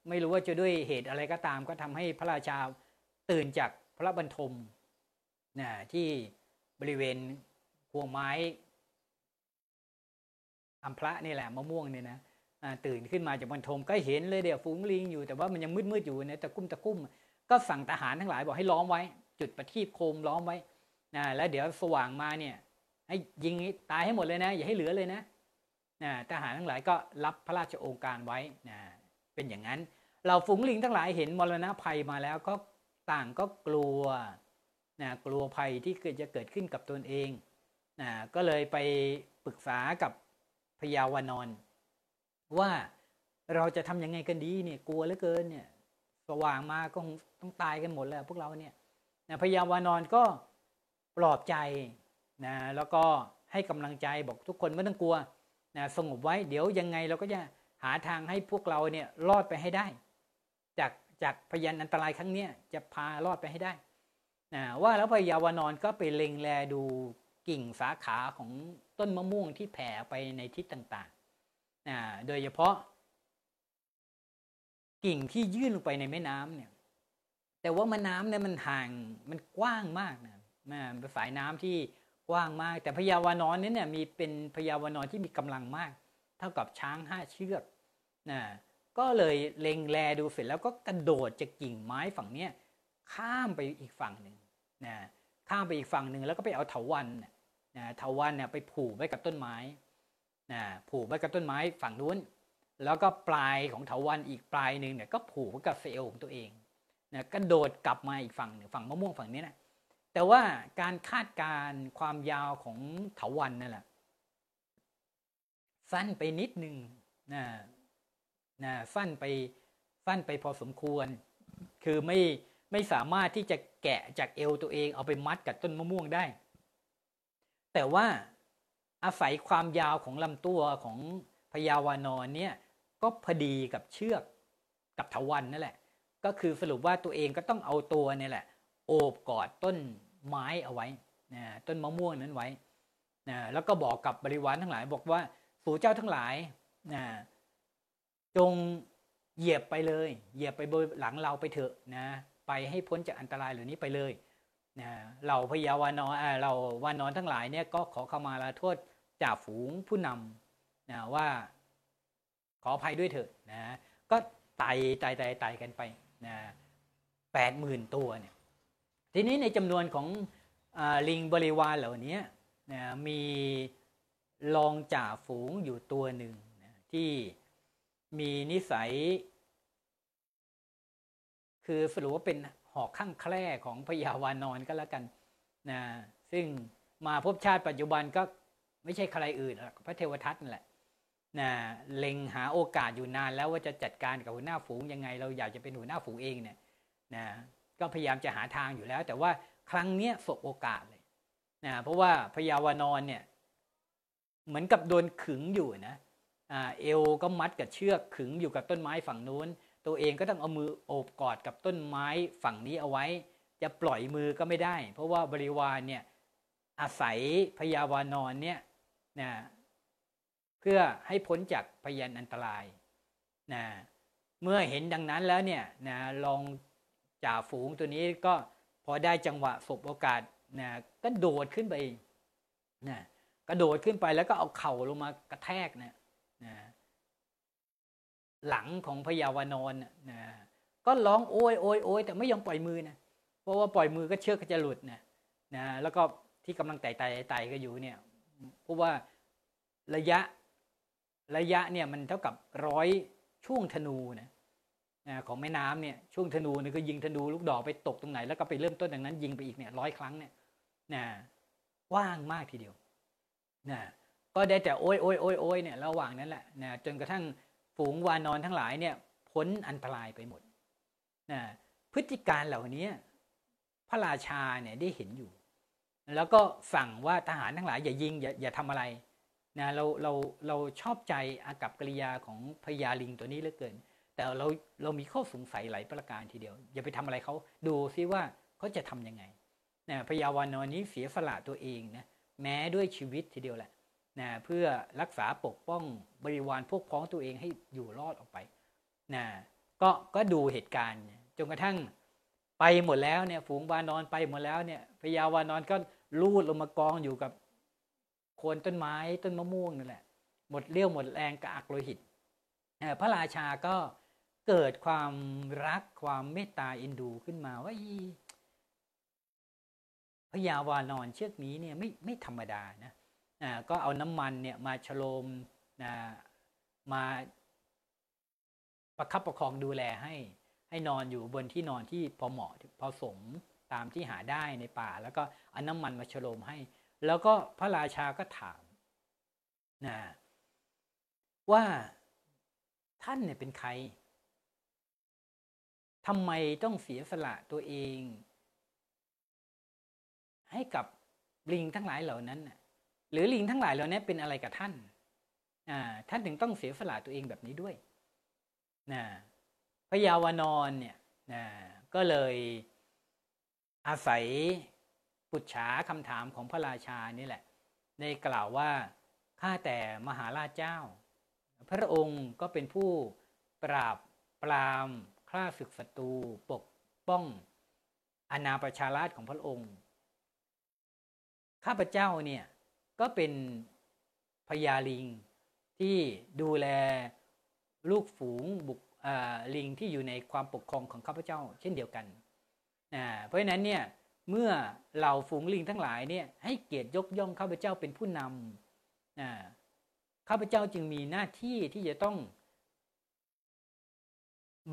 ไม่รู้ว่าจะด้วยเหตุอะไรก็ตาม ก็ทำให้พระราชาตื่นจากพระบรรทมนะที่บริเวณพวงไม้อัมพระนี่แหละมะม่วงเนี่ยนะตื่นขึ้นมาจากบรรทมก็เห็นเลยเดี๋ยวฝูงลิงอยู่แต่ว่ามันยังมืดๆอยู่นี่ยตะกุ่มตะกุ่ม ก็สั่งทหารทั้งหลายบอกให้ล้อมไว้ จุดประทีปโคมล้อมไว้นะแล้วเดี๋ยวสว่างมาเนี่ย ให้ยิงตายให้หมดเลยนะ อย่าให้เหลือเลยนะนะทหารทั้งหลายก็รับพระราชโองการไว้นะเป็นอย่างนั้น เราฝูงลิงทั้งหลายเห็นมรณะภัยมาแล้วก็ต่างก็กลัวนะกลัวภัยที่เกิดจะเกิดขึ้นกับตนเองนะก็เลยไปปรึกษากับพญาวานอนว่าเราจะทำยังไงกันดีเนี่ยกลัวเหลือเกินเนี่ยสว่างมาก็ ต้องตายกันหมดแล้วพวกเราเนี่ยนะพญาวานอนก็ปลอบใจนะแล้วก็ให้กำลังใจบอกทุกคนไม่ต้องกลัวนะสงบไว้เดี๋ยวยังไงเราก็จะหาทางให้พวกเราเนี่ยรอดไปให้ได้ จากจากพยันอันตรายครั้งนี้จะพารอดไปให้ได้นะว่าแล้วพญาวานอนก็ไปเล็งแลดูกิ่งสาขาของต้นมะม่วงที่แผ่ไปในทิศต่างๆนะโดยเฉพาะ กิ่งที่ยื่นลงไปในแม่น้ำเนี่ย แต่ว่าแม่น้ำเนี่ยมันห่างมันกว้างมากนะเป็นสายน้ำที่กว้างมาก แต่พญาวานอนนี่เนี่ยมีเป็นพญาวานอนที่มีกำลังมาก เท่ากับช้างห้าเชือกนะก็เลยเล็งแลดูเสร็จแล้วก็กระโดดจากกิ่งไม้ฝั่งเนี้ยข้ามไปอีกฝั่งหนึ่งนะข้ามไปอีกฝั่งหนึ่งแล้วก็ไปเอาเถาวันนะเถาวันเนี่ยไปผูกไว้กับต้นไม้นะผูกไว้กับต้นไม้ฝั่งนู้น แล้วก็ปลายของเถาวันอีกปลายหนึ่งเนี่ยก็ผูกไว้กับเซลล์ของตัวเอง นะกระโดดกลับมาอีกฝั่งหนึ่งฝั่งมะม่วงฝั่งนี้นะแต่ว่าการคาดการความยาวของเถาวันนั่นแหละสั้นไปนิดนึงนะนะสั้นไปสั้นไปพอสมควร คือไม่ไม่สามารถที่จะแกะจากเอวตัวเองเอาไปมัดกับต้นมะม่วงได้ แต่ว่าอาศัยความยาวของลำตัวของพญาวานอนเนี่ยก็พอดีกับเชือกกับเถาวันนั่นแหละ ก็คือสรุปว่าตัวเองก็ต้องเอาตัวเนี่ยแหละ โอบกอดต้นไม้เอาไว้นะต้นมะม่วงนั้นไว้นะแล้วก็บอกกับบริวารทั้งหลาย บอกว่าสู่เจ้าทั้งหลายนะจงเหยียบไปเลย เหยียบไปบนหลังเราไปเถอะนะ ไปให้พ้นจากอันตรายเหล่านี้ไปเลยนะเราพยาวานอนเราวานอนทั้งหลายเนี่ยก็ขอเข้ามาลาโทษจ่าฝูงผู้นำนะว่าขออภัยด้วยเถอะนะก็ไต่ไต่ไต่ไต่กันไป นะแปดหมื่นตัวเนี่ยทีนี้ในจำนวนของอลิงบริวารเหล่านี้นะมีรองจ่าฝูงอยู่ตัวหนึ่งนะที่มีนิสัย คือสรุปว่าเป็นหอกข้างแคร่ของพญาวานอนก็แล้วกันนะซึ่งมาพบชาติปัจจุบันก็ไม่ใช่ใครอื่นพระเทวทัตนั่นแหละ นะเล็งหาโอกาสอยู่นานแล้วว่าจะจัดการกับหัวหน้าฝูงยังไง เราอยากจะเป็นหัวหน้าฝูงเองเนี่ยนะก็พยายามจะหาทางอยู่แล้ว แต่ว่าครั้งนี้สบโอกาสเลยนะเพราะว่าพญาวานอนเนี่ยเหมือนกับโดนขึงอยู่นะเอวก็มัดกับเชือกขึงอยู่กับต้นไม้ฝั่งนู้น ตัวเองก็ต้องเอามือโอบกอดกับต้นไม้ฝั่งนี้เอาไว้ จะปล่อยมือก็ไม่ได้ เพราะว่าบริวารเนี่ยอาศัยพญาวานอนเนี่ยนะ เพื่อให้พ้นจากพยันอันตรายนะเมื่อเห็นดังนั้นแล้วเนี่ยนะลองจ่าฝูงตัวนี้ก็พอได้จังหวะสบโอกาสนะก็โดดขึ้นไปนะกระโดดขึ้นไปแล้วก็เอาเข่าลงมากระแทกนะนะหลังของพญาวานอนนะก็ร้องโอยโอยโอยแต่ไม่ยอมปล่อยมือนะเพราะว่าปล่อยมือก็เชือกก็จะหลุดนะนะแล้วก็ที่กำลังไต่ไต่ไต่ก็อยู่เนี่ยเพราะว่าระยะ ระยะเนี่ยมันเท่ากับร้อยช่วงธนูนะของแม่น้ำเนี่ยช่วงธนูเนี่ยก็ยิงธนูลูกดอกไปตกตรงไหน แล้วก็ไปเริ่มต้นอย่างนั้น ยิงไปอีกเนี่ยร้อยครั้งเนี่ยนะว่างมากทีเดียวนะก็ได้แต่โอ้ยโอ้ยโอ้ยโอ้ยเนี่ยระหว่างนั้นแหละนะจนกระทั่งฝูงวานอนทั้งหลายเนี่ยพ้นอันตรายไปหมดนะพฤติการเหล่านี้พระราชาเนี่ยได้เห็นอยู่ แล้วก็สั่งว่าทหารทั้งหลายอย่ายิงอย่าอย่าทำอะไร นะเราเราเราชอบใจอากับกิริยาของพญาลิงตัวนี้เหลือเกิน แต่เราเรามีข้อสงสัยหลายประการทีเดียว อย่าไปทำอะไรเขาดูซิว่าเขาจะทํำยังไงนะพญาวานอนนี้เสียสละตัวเองนะแม้ด้วยชีวิตทีเดียวแหละนะเพื่อรักษาปกป้องบริวารพวกพ้องตัวเองให้อยู่รอดออกไปนะก็ก็ดูเหตุการณ์จนกระทั่งไปหมดแล้วเนี่ยฝูงวานอนไปหมดแล้วเนี่ยพญาวานอนก็ลูดลงมากองอยู่กับ โคนต้นไม้ต้นมะม่วงนั่นแหละ หมดเรี่ยวหมดแรงกระอักโลหิตพระราชาก็เกิดความรักความเมตตาอินดูขึ้นมาว่าพญาวานอนเชือกนี้เนี่ยไม่ไม่ธรรมดานะก็เอาน้ำมันเนี่ยมาฉโลมนะมาประคับประคองดูแลให้ให้นอนอยู่บนที่นอนที่พอเหมาะพอสมตามที่หาได้ในป่า แล้วก็เอาน้ำมันมาฉโลมให้ แล้วก็พระราชาก็ถามนะว่าท่านเนี่ยเป็นใครทำไมต้องเสียสละตัวเอง ให้กับลิงทั้งหลายเหล่านั้นหรือลิงทั้งหลายเหล่านี้เป็นอะไรกับท่านท่านถึงต้องเสียสละตัวเองแบบนี้ด้วยนะพยาวนอนเนี่ยนะก็เลยอาศัย ปุจฉาคำถามของพระราชานี่แหละในกล่าวว่าข้าแต่มหาราชเจ้า พระองค์ก็เป็นผู้ปราบปรามฆ่าศึกศัตรูปกป้องอาณาประชาราชของพระองค์ ข้าพเจ้าเนี่ยก็เป็นพญาลิงที่ดูแลลูกฝูงบุกลิงที่อยู่ในความปกครองของข้าพเจ้า เช่นเดียวกันนะเพราะฉะนั้นเนี่ย เมื่อเหล่าฝูงลิงทั้งหลายเนี่ยให้เกียรติยกย่องข้าพเจ้าเป็นผู้นำข้าพเจ้าจึงมีหน้าที่ที่จะต้อง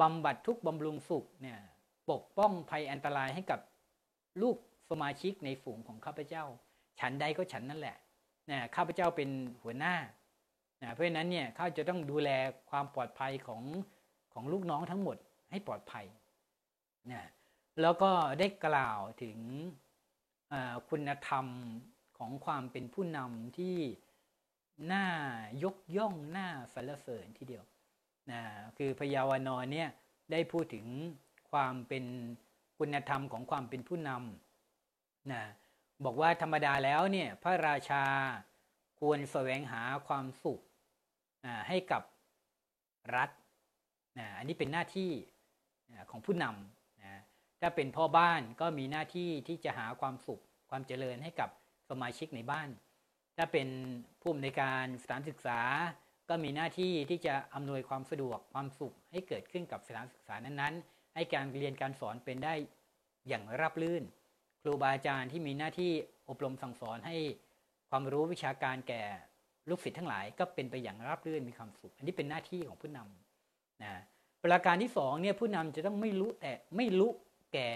บำบัดทุกบำรุงสุขเนี่ยปกป้องภัยอันตรายให้กับลูกสมาชิกในฝูงของข้าพเจ้า ฉันใดก็ฉันนั่นแหละนะข้าพเจ้าเป็นหัวหน้านะเพราะฉะนั้นเนี่ยเขาจะต้องดูแลความปลอดภัยของของลูกน้องทั้งหมดให้ปลอดภัยนะ แล้วก็ได้กล่าวถึงคุณธรรมของความเป็นผู้นำที่น่ายกย่องน่าสรรเสริญทีเดียวนะคือพยาวนอนเนี่ยได้พูดถึงความเป็นคุณธรรมของความเป็นผู้นำนะบอกว่าธรรมดาแล้วเนี่ยพระราชาควรแสวงหาความสุขให้กับรัฐอันนี้เป็นหน้าที่ของผู้นำ ถ้าเป็นพ่อบ้านก็มีหน้าที่ที่จะหาความสุขความเจริญให้กับสมาชิกในบ้าน ถ้าเป็นผู้อำนวยการสถานศึกษา ก็มีหน้าที่ที่จะอำนวยความสะดวกความสุขให้เกิดขึ้นกับสถานศึกษานั้นๆ ให้การเรียนการสอนเป็นได้อย่างราบรื่น ครูบาอาจารย์ที่มีหน้าที่อบรมสั่งสอนให้ความรู้วิชาการแก่ลูกศิษย์ทั้งหลายก็เป็นไปอย่างราบรื่นมีความสุข อันนี้เป็นหน้าที่ของผู้นำนะประการที่สองเนี่ยผู้นำจะต้องไม่รู้แต่ไม่รู้ ก่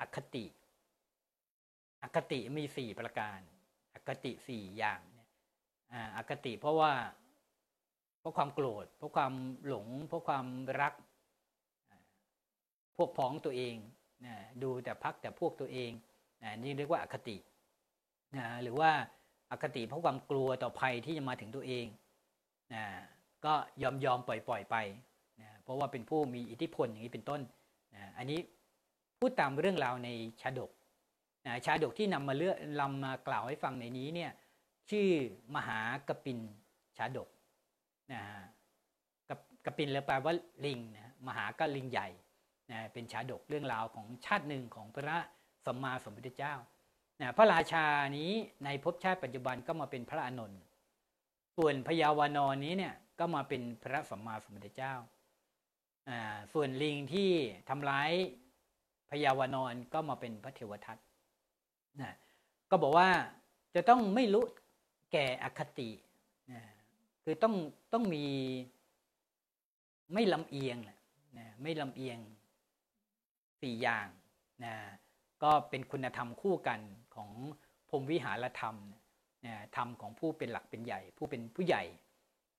อคติ อคติมีสี่ประการ อคติสี่อย่างเนี่ยอคติเพราะว่า เพราะความโกรธ เพราะความหลง เพราะความรัก พวกพ้องตัวเองนะดูแต่พักแต่พวกตัวเองนะนี่เรียกว่าอคตินะหรือว่าอคติเพราะความกลัวต่อภัยที่จะมาถึงตัวเองนะก็ยอมยอมปล่อยปล่อยไปนะเพราะว่าเป็นผู้มีอิทธิพลอย่างนี้เป็นต้นนะอันนี้ พูดตามเรื่องราวในชาดกนะชาดกที่นำมาเลือกลำมากล่าวให้ฟังในนี้เนี่ยชื่อมหากปินชาดกนะกกปินแปลว่าลิงนะมหาก็ลิงใหญ่นะเป็นชาดกเรื่องราวของชาติหนึ่งของพระสัมมาสัมพุทธเจ้านะพระราชานี้ในภพชาติปัจจุบันก็มาเป็นพระอานนท์ส่วนพยาวานอนนี้เนี่ยก็มาเป็นพระสัมมาสัมพุทธเจ้า ส่วนลิงที่ทำร้าย พยาวานอนก็มาเป็นพระเทวทัตนะก็บอกว่าจะต้องไม่รู้แก่อคตินะคือต้องต้องมีไม่ลำเอียงนะไม่ลำเอียงสี่อย่างนะก็เป็นคุณธรรมคู่กันของพรมวิหารธรรมนะธรรมของผู้เป็นหลักเป็นใหญ่ ผู้เป็นผู้ใหญ่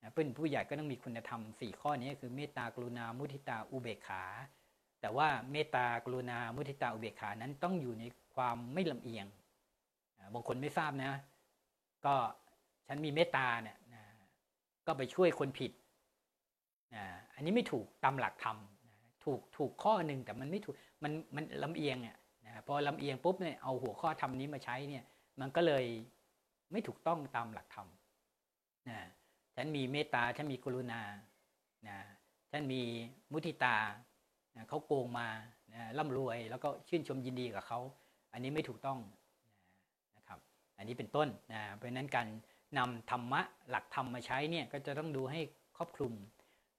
นะเป็นผู้ใหญ่ก็ต้องมีคุณธรรม4ข้อนี้คือเมตตากรุณามุทิตาอุเบกขา แต่ว่าเมตตากรุณามุทิตาอุเบกขานั้นต้องอยู่ในความไม่ลำเอียง บางคนไม่ทราบนะ ก็ฉันมีเมตตาเนี่ยก็ไปช่วยคนผิด อันนี้ไม่ถูกตามหลักธรรมถูกถูกข้อหนึ่งแต่มันไม่ถูกมันมันลำเอียงอะพอลำเอียงปุ๊บเนี่ยเอาหัวข้อธรรมนี้มาใช้เนี่ยมันก็เลยไม่ถูกต้องตามหลักธรรมนะฉันมีเมตตาฉันมีกรุณานะฉันมีมุทิตา นะเขาโกงมานะร่ำรวยแล้วก็ชื่นชมยินดีกับเขา อันนี้ไม่ถูกต้องนะครับ อันนี้เป็นต้นนะเพราะฉะนั้นการนำธรรมะหลักธรรมมาใช้เนี่ยก็จะต้องดูให้ครอบคลุม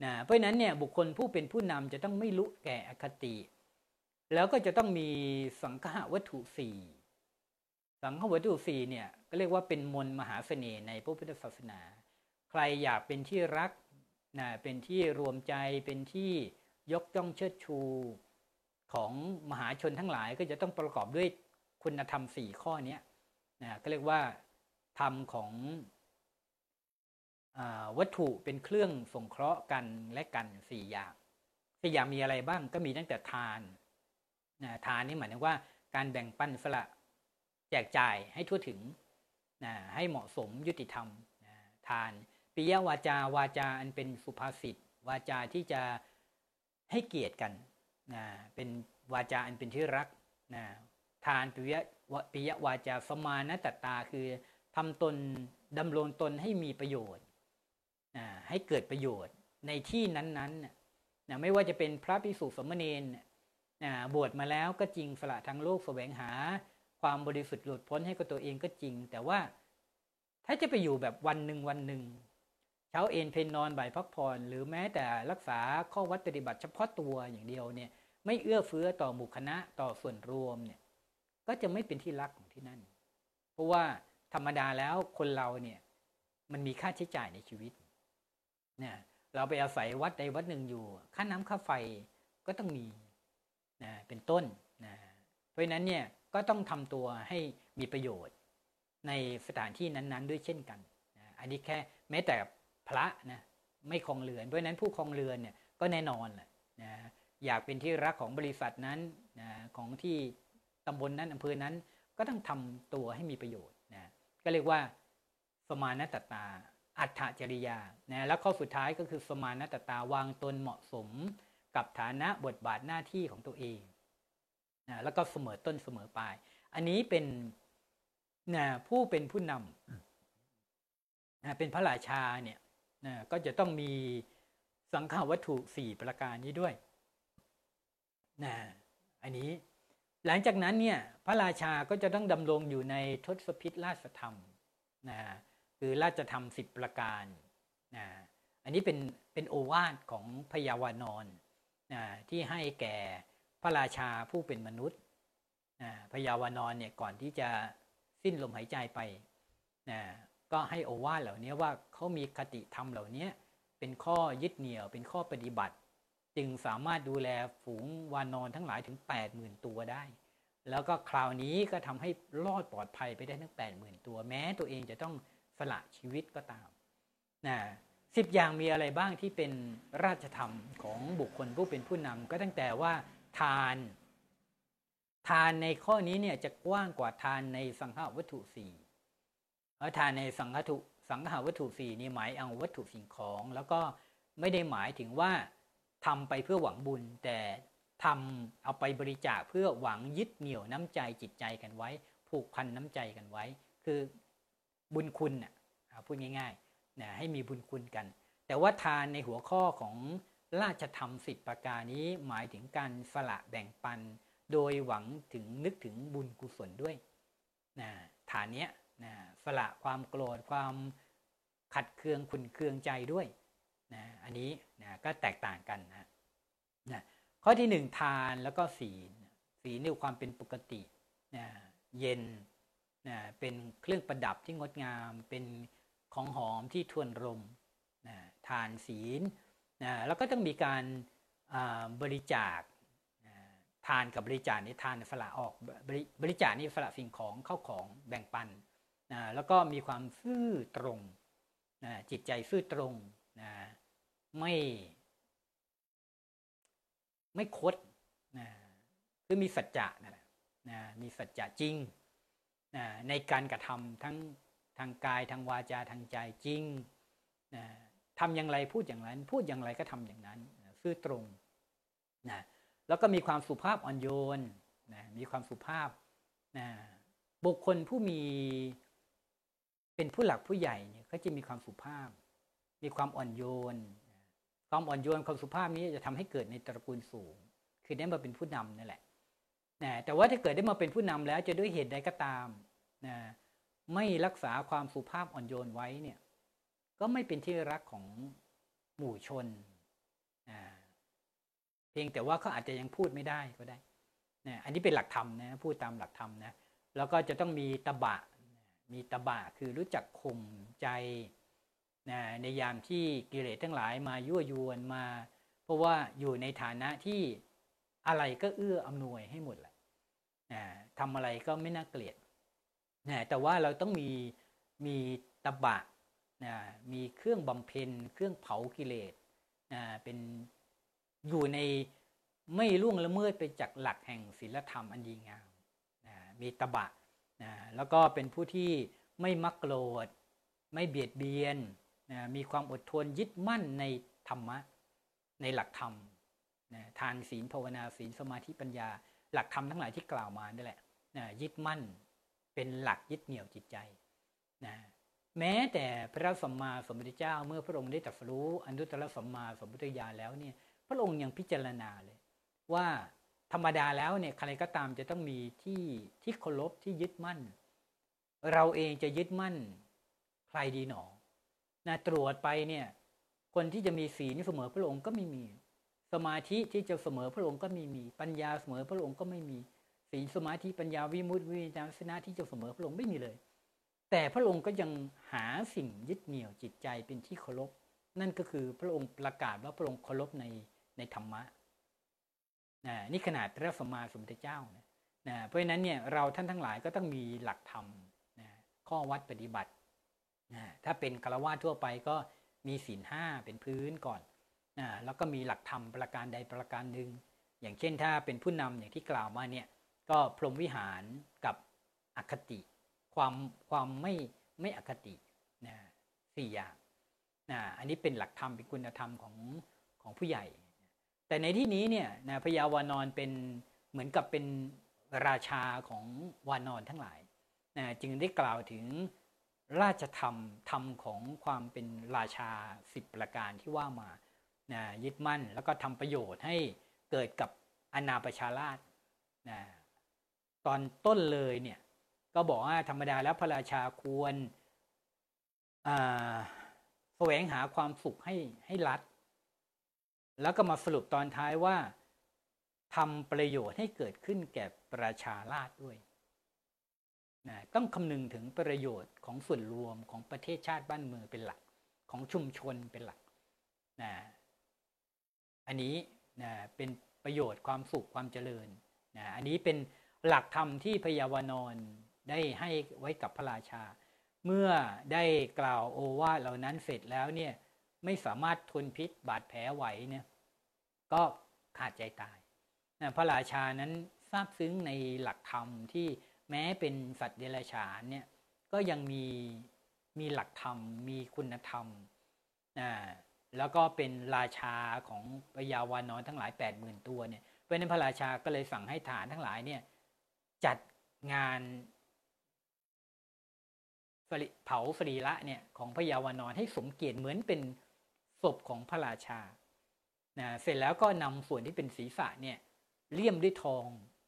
นะเพราะฉะนั้นเนี่ยบุคคลผู้เป็นผู้นำจะต้องไม่รู้แก่อคติ แล้วก็จะต้องมีสังฆวัตถุสี่สังฆวัตถุสี่เนี่ยก็เรียกว่าเป็นมนมหาเสน่ห์ในพระพุทธศาสนา ใครอยากเป็นที่รักนะเป็นที่รวมใจเป็นที่ ยกย่องเชิดชูของมหาชนทั้งหลายก็จะต้องประกอบด้วยคุณธรรมสี่ข้อนี้นะก็เรียกว่าธรรมของอวัตถุเป็นเครื่องสงเคราะห์กันและกันสี่อย่างสี่อย่างมีอะไรบ้างก็มีตั้งแต่ทานนะทานนี่หมายถึงว่าการแบ่งปันสละแจกจ่ายให้ทั่วถึงนะให้เหมาะสมยุติธรรมนะทานปิยวาจาวาจาอันเป็นสุภาษิตวาจาที่จะ ให้เกียรติกันนะเป็นวาจาอันเป็นที่รักนะทานปิยะปิยวาจาสมานะตตาคือทำตนดำรงตนให้มีประโยชน์นะให้เกิดประโยชน์ในที่นั้นๆนะไม่ว่าจะเป็นพระภิกษุสมณีนนะบวชมาแล้วก็จริงสละทั้งโลกแสวงหา ความบริสุทธิ์หลุดพ้นให้กับตัวเองก็จริง แต่ว่าถ้าจะไปอยู่แบบวันหนึ่งวันหนึ่ง เช้าเอนเพนนอนบ่ายพักผ่อน หรือแม้แต่รักษาข้อวัดปฏิบัติเฉพาะตัวอย่างเดียวเนี่ยไม่เอื้อเฟื้อต่อหมู่คณะต่อส่วนรวมเนี่ยก็จะไม่เป็นที่รักของที่นั่น เพราะว่าธรรมดาแล้วคนเราเนี่ยมันมีค่าใช้จ่ายในชีวิตเนี่ยเราไปอาศัยวัดใดวัดหนึ่งอยู่ ค่าน้ำค่าไฟก็ต้องมีนะเป็นต้นนะเพราะนั้นเนี่ยก็ต้องทำตัวให้มีประโยชน์ในสถานที่นั้น ๆ ด้วยเช่นกันนะอันนี้แค่แม้แต่ พระนะไม่คลองเรือนเพราะนั้นผู้คลองเรือนเนี่ยก็แน่นอนแหละนะอยากเป็นที่รักของบริษัทนั้นนะของที่ตำบลนนั้นอำเภอนั้น ก็ต้องทำตัวให้มีประโยชน์นะก็เรียกว่าสมานตตา อัตถจริยานะแล้วข้อสุดท้ายก็คือสมานตตาวางตนเหมาะสม กับฐานะบทบาทหน้าที่ของตัวเองนะแล้วก็เสมอต้นเสมอปลาย อันนี้เป็นนะผู้เป็นผู้นำนะเป็นพระราชาเนี่ย นะก็จะต้องมีสังขาวัตถุสี่ประการนี้ด้วยนะอันนี้หลังจากนั้นเนี่ยพระราชาก็จะต้องดำรงอยู่ในทศพิธราชธรรมนะคือราชธรรมสิบประการนะอันนี้เป็นเป็นโอวาทของพยาวานอนนะที่ให้แก่พระราชาผู้เป็นมนุษย์นะพยาวานอนเนี่ยก่อนที่จะสิ้นลมหายใจไปนะ ก็ให้โอวาทเหล่านี้ว่าเขามีคติธรรมเหล่านี้เป็นข้อยึดเหนี่ยวเป็นข้อปฏิบัติ จึงสามารถดูแลฝูงวานอนทั้งหลายถึง 80,000 ตัวได้ แล้วก็คราวนี้ก็ทำให้รอดปลอดภัยไปได้ทั้ง 80,000 ตัว แม้ตัวเองจะต้องสละชีวิตก็ตามนะสิบอย่างมีอะไรบ้างที่เป็นราชธรรมของบุคคลผู้เป็นผู้นำก็ตั้งแต่ว่าทาน ทานในข้อนี้เนี่ยจะกว้างกว่าทานในสังฆวัตถุสี่ ทานในสังฆถุสังฆวัตถุสี่นี่หมายเอาวัตถุสิ่งของ แล้วก็ไม่ได้หมายถึงว่าทำไปเพื่อหวังบุญ แต่ทำเอาไปบริจาคเพื่อหวังยึดเหนี่ยวน้ำใจจิตใจกันไว้ ผูกพันน้ำใจกันไว้ คือบุญคุณน่ะพูดง่ายๆนะให้มีบุญคุณกัน แต่ว่าทานในหัวข้อของราชธรรมสิบประการนี้หมายถึงการสละแบ่งปัน โดยหวังถึงนึกถึงบุญกุศลด้วยนะฐานเนี้ย นะสละความโกรธความขัดเคืองขุนเคืองใจด้วยนะอันนี้นะก็แตกต่างกันนะนะข้อที่หนึ่งทานแล้วก็ศีลศีลในความเป็นปกตินะเย็นนะเป็นเครื่องประดับที่งดงาม เป็นของหอมที่ทวนรมนะทานศีลนะแล้วก็ต้องมีการบริจาคทานกับบริจาคนี่ทานสละออกบริจาคนี่สละสิ่งของเข้าของแบ่งปัน นะแล้วก็มีความซื่อตรงนะจิตใจซื่อตรงนะไม่ไม่คดนะคือมีสัจจะนะนะมีสัจจะจริงนะในการกระทำทั้งทางกายทางวาจาทางใจจริงนะทำอย่างไรพูดอย่างนั้น พูดอย่างไรก็ทำอย่างนั้นนะซื่อตรงนะแล้วก็มีความสุภาพอ่อนโยนนะมีความสุภาพนะบุคคลผู้มี เป็นผู้หลักผู้ใหญ่เนี่ยก็จะมีความสุภาพ มีความอ่อนโยน ความอ่อนโยนความสุภาพนี้จะทำให้เกิดในตระกูลสูง คือได้มาเป็นผู้นำนั่นแหละนะแต่ว่าถ้าเกิดได้มาเป็นผู้นำแล้วจะด้วยเหตุใดก็ตามนะไม่รักษาความสุภาพอ่อนโยนไว้เนี่ย ก็ไม่เป็นที่รักของหมู่ชนนะเพียงแต่ว่าเขาอาจจะยังพูดไม่ได้ก็ได้นะอันนี้เป็นหลักธรรมนะ พูดตามหลักธรรมนะ แล้วก็จะต้องมีตบะ มีตบะคือรู้จักข่มใจนะในยามที่กิเลสทั้งหลายมายั่วยวนมา เพราะว่าอยู่ในฐานะที่อะไรก็เอื้ออำนวยให้หมดแหละนะทำอะไรก็ไม่น่าเกลียดนะแต่ว่าเราต้องมีมีตบะนะมีเครื่องบำเพ็ญ เครื่องเผากิเลสนะเป็นอยู่ในไม่ล่วงละเมิดไปจากหลักแห่งศีลธรรมอันดีงามนะมีตบะ นะแล้วก็เป็นผู้ที่ไม่มักโกรธ ไม่เบียดเบียนนะมีความอดทนยึดมั่นในธรรมะ ในหลักธรรมนะทานศีลภาวนาศีลสมาธิปัญญา หลักธรรมทั้งหลายที่กล่าวมานี่แหละนะยึดมั่นเป็นหลักยึดเหนี่ยวจิตใจนะแม้แต่พระสัมมาสัมพุทธเจ้าเมื่อพระองค์ได้ตรัสรู้อนุตตรสัมมาสัมพุทธญาณแล้วเนี่ยพระองค์ยังพิจารณาเลยว่า ธรรมดาแล้วเนี่ยใครก็ตามจะต้องมีที่ที่เคารพที่ยึดมั่น เราเองจะยึดมั่น ใครดีหนอนะตรวจไปเนี่ยคนที่จะมีศีลเสมอพระองค์ก็ไม่มี สมาธิที่จะเสมอพระองค์ก็ไม่มี ปัญญาเสมอพระองค์ก็ไม่มีศีลสมาธิปัญญาวิมุตติวิญญาณสนะที่จะเสมอพระองค์ไม่มีเลย แต่พระองค์ก็ยังหาสิ่งยึดเหนี่ยวจิตใจเป็นที่เคารพนั่นก็คือพระองค์ประกาศว่าพระองค์เคารพในในธรรมะ นะนี่ขนาดพระสัมมาสัมพุทธเจ้านะนะเพราะฉะนั้นเนี่ยเราท่านทั้งหลายก็ต้องมีหลักธรรมนะข้อวัดปฏิบัตินะถ้าเป็นฆราวาสทั่วไปก็มีศีลห้าเป็นพื้นก่อนนะแล้วก็มีหลักธรรมประการใดประการหนึ่งอย่างเช่นถ้าเป็นผู้นำอย่างที่กล่าวมาเนี่ยก็พรหมวิหารกับอคติ ความความไม่ไม่อคตินะสี่อย่างนะอันนี้เป็นหลักธรรมเป็นคุณธรรมของของผู้ใหญ่ แต่ในที่นี้เนี่ยนะพญาวานอนเป็นเหมือนกับเป็นราชาของวานอนทั้งหลายนะจึงได้กล่าวถึงราชธรรมธรรมของความเป็นราชาสิบประการที่ว่ามานะยึดมั่นแล้วก็ทำประโยชน์ให้เกิดกับอนาประชาราชนะตอนต้นเลยเนี่ยก็บอกว่าธรรมดาแล้วพระราชาควรแสวงหาความสุขให้ให้รัด แล้วก็มาสรุปตอนท้ายว่าทำประโยชน์ให้เกิดขึ้นแก่ประชาราชด้วยนะต้องคำนึงถึงประโยชน์ของส่วนรวมของประเทศชาติบ้านเมืองเป็นหลัก ของชุมชนเป็นหลักนะอันนี้นะเป็นประโยชน์ความสุขความเจริญนะอันนี้เป็นหลักธรรมที่พยาวนอนได้ให้ไว้กับพระราชา เมื่อได้กล่าวโอวาทเหล่านั้นเสร็จแล้วเนี่ย ไม่สามารถทนพิษบาดแผลไหวเนี่ยก็ขาดใจตายพระราชานั้นทราบซึ้งในหลักธรรมที่แม้เป็นสัตว์เดรัจฉานเนี่ยก็ยังมีมีหลักธรรม มีคุณธรรมแล้วก็เป็นราชาของพยาวานอนทั้งหลาย 8 0,000ตัวเนี่ยเพราะนั้นพระราชาก็เลยสั่งให้ฐานทั้งหลายเนี่ยจัดงานเผาสรีระเนี่ยของพยาวานอนให้สมเกียรติเหมือนเป็น ศพของพระราชานะเสร็จแล้วก็นำส่วนที่เป็นศีรษะเนี่ยเลี่ยมด้วยทอง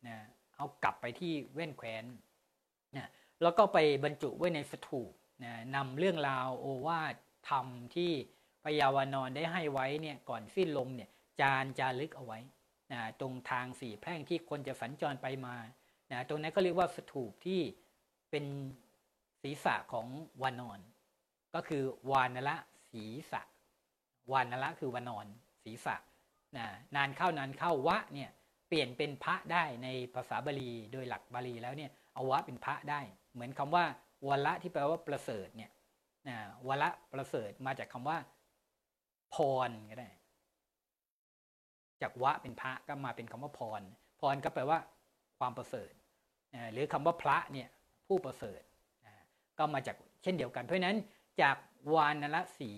นะเอากลับไปที่เว้นแควนนะแล้วก็ไปบรรจุไว้ในสถูปนะนำเรื่องราวโอวาทธรรมที่พยาวานอนได้ให้ไว้เนี่ยก่อนสิ้นลมเนี่ยจานจารึกเอาไว้นะตรงทางสี่แพร่งที่คนจะสัญจรไปมานะตรงนั้นก็เรียกว่าสถูปที่เป็นศีรษะของวานอน ก็คือวานละศีรษะ วานละคือวานอนศีรษะนะนานเข้านานเข้าวะเนี่ยเปลี่ยนเป็นพระได้ในภาษาบาลีโดยหลักบาลีแล้วเนี่ยเอาวะเป็นพระได้ เหมือนคำว่าวละที่แปลว่าประเสริฐเนี่ยนะวละประเสริฐมาจากคำว่า พรก็ได้ จากวะเป็นพระก็มาเป็นคำว่าพร พรก็แปลว่า ความประเสริฐหรือคำว่าพระเนี่ยผู้ประเสริฐก็มาจากเช่นเดียวกันเพราะนั้นจากวานละสี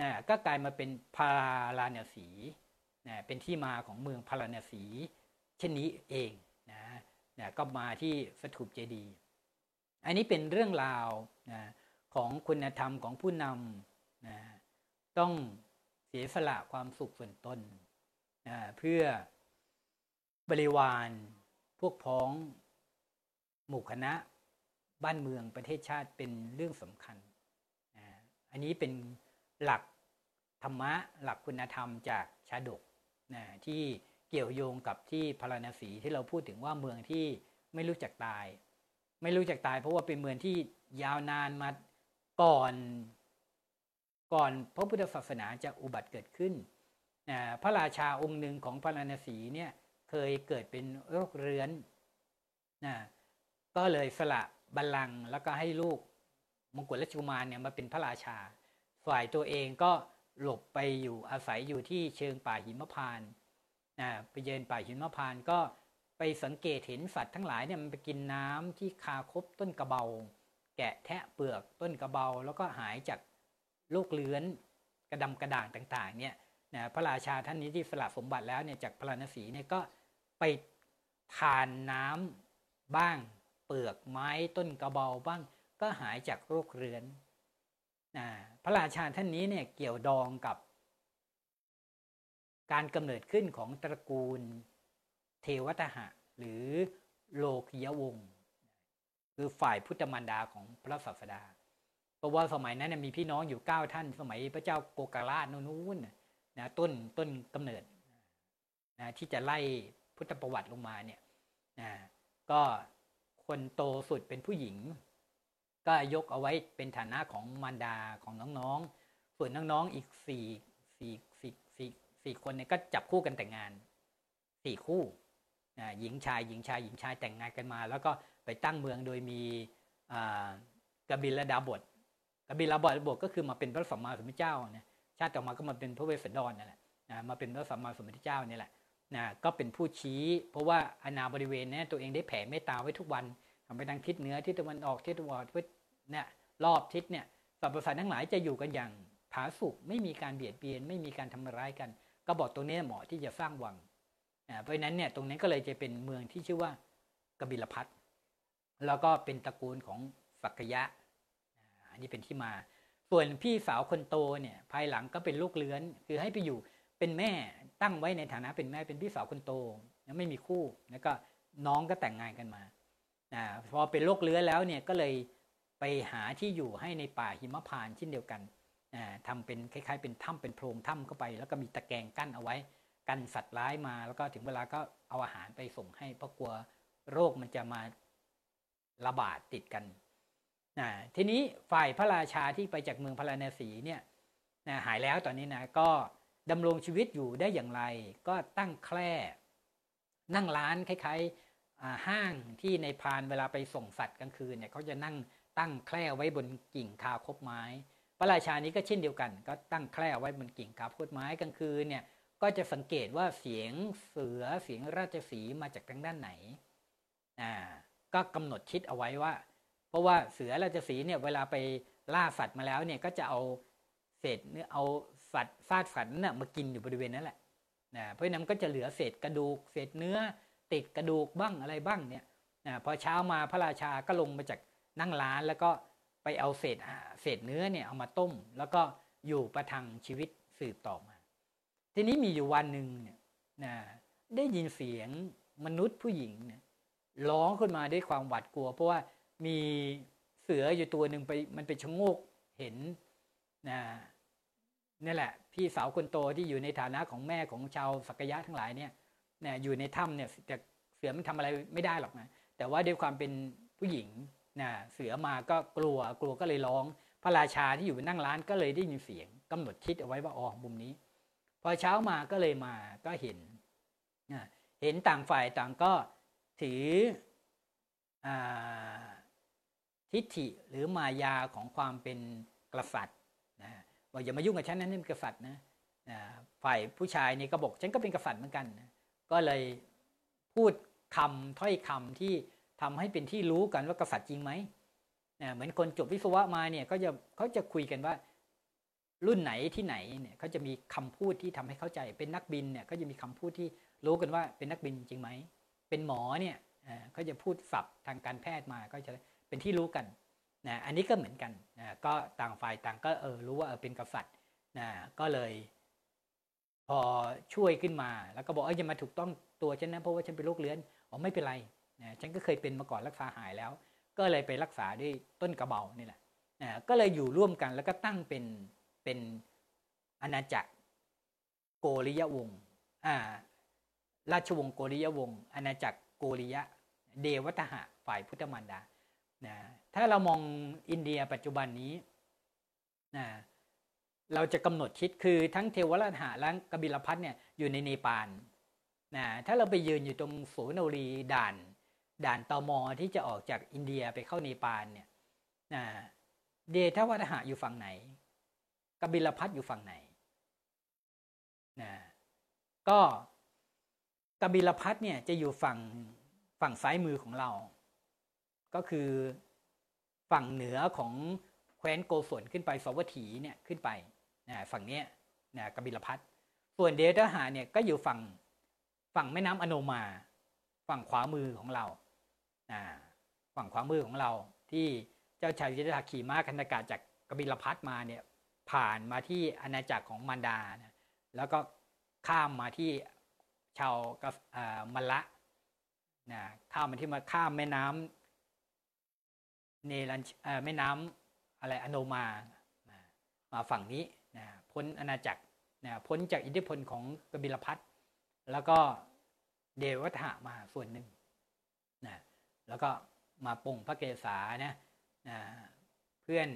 นะก็กลายมาเป็นพาราณสีนะเป็นที่มาของเมืองพาราณสี เช่นนี้เองนะก็มาที่สถูปเจดีย์อันนี้เป็นเรื่องราวนะของคุณธรรมของผู้นำนะต้องเสียสละความสุขส่วนตนนะเพื่อบริวารพวกพ้อง หมู่คณะ บ้านเมืองประเทศชาติเป็นเรื่องสำคัญนะอันนี้เป็น หลักธรรมะหลักคุณธรรมจากชาดกนะที่เกี่ยวโยงกับที่พาราณสีที่เราพูดถึงว่าเมืองที่ไม่รู้จักตาย ไม่รู้จักตาย เพราะว่าเป็นเมืองที่ยาวนานมาก่อน ก่อนพระพุทธศาสนาจะอุบัติเกิดขึ้นนะพระราชาองค์หนึ่งของพาราณสีเนี่ยเคยเกิดเป็นโรคเรื้อนนะก็เลยสละบัลลังก์แล้วก็ให้ลูกมงกุฎราชกุมารเนี่ยมาเป็นพระราชา ฝ่ายตัวเองก็หลบไปอยู่อาศัยอยู่ที่เชิงป่าหิมพานต์นะไปเยินป่าหิมพานต์ก็ไปสังเกตเห็นสัตว์ทั้งหลายเนี่ยมันไปกินน้ำที่คาคบต้นกระเบา แกะแทะเปลือกต้นกระเบา แล้วก็หายจากโรคเลื้อนกระดำกระด่างต่างๆเนี่ยนะพระราชาท่านนี้ที่สละสมบัติแล้วเนี่ยจากพระนศีเนี่ยก็ไปทานน้ำบ้าง เปลือกไม้ต้นกระเบาบ้าง ก็หายจากโรคเรื้อน นะพระราชาท่านนี้เนี่ยเกี่ยวดองกับ การกำเนิดขึ้นของตระกูลเทวตหะ หรือโลกิยวงศ์คือฝ่ายพุทธมารดาของพระศาสดา เพราะว่าสมัยนั้นมีพี่น้องอยู่เก้าท่าน สมัยพระเจ้าโกกาลาชนู้นนะต้นต้นกำเนิดนะที่จะไล่พุทธประวัติลงมาเนี่ยนะก็คนโตสุดเป็นผู้หญิง ก็ยกเอาไว้เป็นฐานะของมารดาของน้องๆ ส่วนน้องๆ อีกสี่สี่สี่สี่สี่คนเนี่ยก็จับคู่กันแต่งงานสี่คู่หญิงชายหญิงชายหญิงชายแต่งงานกันมา แล้วก็ไปตั้งเมืองโดยมีกบิลดาบทกบิลดาบทก็คือมาเป็นพระสัมมาสัมพุทธเจ้าเนี่ยชาติต่อมาก็มาเป็นพระเวสสันดรนั่นแหละมาเป็นพระสัมมาสัมพุทธเจ้านี่แหละนะก็เป็นผู้ชี้ เพราะว่าอนาบริเวณนี้ตัวเองได้แผ่เมตตาไว้ทุกวัน ทำไปทางทิศเหนือทิศตะวันออกทิศตะวันตกเนี่ยรอบทิศเนี่ยสรรพสัตว์ทั้งหลายจะอยู่กันอย่างผาสุกไม่มีการเบียดเบียน ไม่มีการทำร้ายกัน ก็บอกตรงนี้เหมาะที่จะสร้างวังเพราะนั้นเนี่ยตรงนี้ก็เลยจะเป็นเมืองที่ชื่อว่ากบิลพัทแล้วก็เป็นตระกูลของสักยะอันนี้เป็นที่มา ส่วนพี่สาวคนโตเนี่ยภายหลังก็เป็นลูกเลื้อน คือให้ไปอยู่เป็นแม่ตั้งไว้ในฐานะเป็นแม่เป็นพี่สาวคนโตยังไม่มีคู่ แล้วก็น้องก็แต่งงานกันมา พอเป็นโรคเลื้อแล้วเนี่ยก็เลยไปหาที่อยู่ให้ในป่าหิมพานต์เช่นเดียวกันทำเป็นคล้ายๆเป็นถ้ำเป็นโพรงถ้ำเข้าไป แล้วก็มีตะแกรงกั้นเอาไว้ กันสัตว์ร้ายมา แล้วก็ถึงเวลาก็เอาอาหารไปส่งให้เพราะกลัวโรคมันจะมาระบาดติดกันนะทีนี้ฝ่ายพระราชาที่ไปจากเมืองพาราณสีเนี่ยนะหายแล้วตอนนี้นะก็ดำรงชีวิตอยู่ได้อย่างไร ก็ตั้งแคร่นั่งร้านคล้ายๆ ห้างที่ในพานเวลาไปส่งสัตว์กลางคืนเนี่ยเขาจะนั่งตั้งแคร่ไว้บนกิ่งคาคบไม้ พระราชานี้ก็เช่นเดียวกัน ก็ตั้งแคร่ไว้บนกิ่งคาคบไม้กลางคืนเนี่ยก็จะสังเกตว่าเสียงเสือเสียงราชสีมาจากทางด้านไหนอ่าก็กำหนดชิดเอาไว้ว่า เพราะว่าเสือราชสีเนี่ยเวลาไปล่าสัตว์มาแล้วเนี่ยก็จะเอาเศษเนื้อเอาสัตว์ซาดสัตว์นั่นมากินอยู่บริเวณนั้นแหละนะเพราะนั้นก็จะเหลือเศษกระดูกเศษเนื้อ ติดกระดูกบ้างอะไรบ้างเนี่ยนะพอเช้ามาพระราชาก็ลงมาจากนั่งร้านแล้วก็ไปเอาเศษเศษเนื้อเนี่ยเอามาต้ม แล้วก็อยู่ประทังชีวิตสืบต่อมา ทีนี้มีอยู่วันหนึ่งเนี่ยนะได้ยินเสียงมนุษย์ผู้หญิงเนี่ยร้องขึ้นมาด้วยความหวาดกลัว เพราะว่ามีเสืออยู่ตัวหนึ่งไปมันไปชะโงกเห็นนะนี่แหละ พี่สาวคนโตที่อยู่ในฐานะของแม่ของชาวสักยะทั้งหลายเนี่ย นี่ยอยู่ในถ้ำเนี่ยแต่เสือมันทำอะไรไม่ได้หรอกนะแต่ว่าด้วยความเป็นผู้หญิงนะเสือมาก็กลัวกลัวก็เลยร้อง พระราชาที่อยู่นั่งร้านก็เลยได้ยินเสียงกำหนดคิดเอาไว้ว่าอ๋อมุมนี้ พอเช้ามาก็เลยมาก็เห็นนะเห็นต่างฝ่ายต่างก็ถือทิฏฐิหรือมายาของความเป็นกษัตริย์นะว่าอย่ามายุ่งกับฉันนั้นนี่เป็นกษัตริย์นะฝ่ายผู้ชายนี่ก็บอกฉันก็เป็นกษัตริย์เหมือนกันนะ ก็เลยพูดคำถ้อยคำที่ทำให้เป็นที่รู้กันว่ากษัตริย์จริงไหมเหมือนคนจบวิศวะมาเนี่ยเขาจะเขาจะคุยกันว่า รุ่นไหนที่ไหนเนี่ยเขาจะมีคำพูดที่ทำให้เข้าใจ เป็นนักบินเนี่ยก็จะมีคำพูดที่รู้กันว่าเป็นนักบินจริงไหมเป็นหมอเนี่ยอ่าเขาจะพูดศัพท์ทางการแพทย์มาก็จะเป็นที่รู้กันนะอันนี้ก็เหมือนกันนะก็ต่างฝ่ายต่างก็เออรู้ว่าเออเป็นกษัตริย์นะก็เลย อช่วยขึ้นมา แล้วก็บอกเอออย่ามาถูกต้องตัวฉันนะเพราะว่าฉันเป็นโรคเรื้อนอ๋อไม่เป็นไรนะฉันก็เคยเป็นมาก่อนรักษาหายแล้ว ก็เลยไปรักษาด้วยต้นกระเบานี่แหละนะก็เลยอยู่ร่วมกันแล้วก็ตั้งเป็นเป็นอาณาจักรโกริยวงศ์อ่าราชวงศ์โกริยวงศ์อาณาจักรโกริยะ เทวทหะฝ่ายพุทธมารดานะถ้าเรามองอินเดียปัจจุบันนี้นะ เราจะกำหนดทิศคือทั้งเทวทหะและกบิลพัสดุ์เนี่ยอยู่ในเนปาลนะถ้าเราไปยืนอยู่ตรงโสเนารีด่าน ด่านตอมอที่จะออกจากอินเดียไปเข้าเนปาลเนี่ยนะเดทวัตหะอยู่ฝั่งไหนกบิลพัสดุ์อยู่ฝั่งไหนนะก็กบิลพัทเนี่ยจะอยู่ฝั่งฝั่งซ้ายมือของเรา ก็คือฝั่งเหนือของแคว้นโกศลขึ้นไปสวัสถีเนี่ยขึ้นไป ฝั่งนี้นะกบิลพัทส่วนเดทหาเนี่ยก็อยู่ฝั่งฝั่งแม่น้ำอโนมา ฝั่งขวามือของเรานะฝั่งขวามือของเราที่เจ้าชายยุทธาขี่ม้าคันธกาจากกบิลพัทมาเนี่ยผ่านมาที่อาณาจักรของมารดานะแล้วก็ข้ามมาที่ชาวกัมละนะข้ามมาที่มาข้ามแม่น้ำเนรันแม่น้ำอะไรอโนมา มาฝั่งนี้ พ้นอาณาจักรนะพ้นจากอิทธิพลของกบิลพัทแล้วก็เดวัฏหะมาส่วนหนึ่งนะแล้วก็มาปงพระเกศานะนะเพื่อน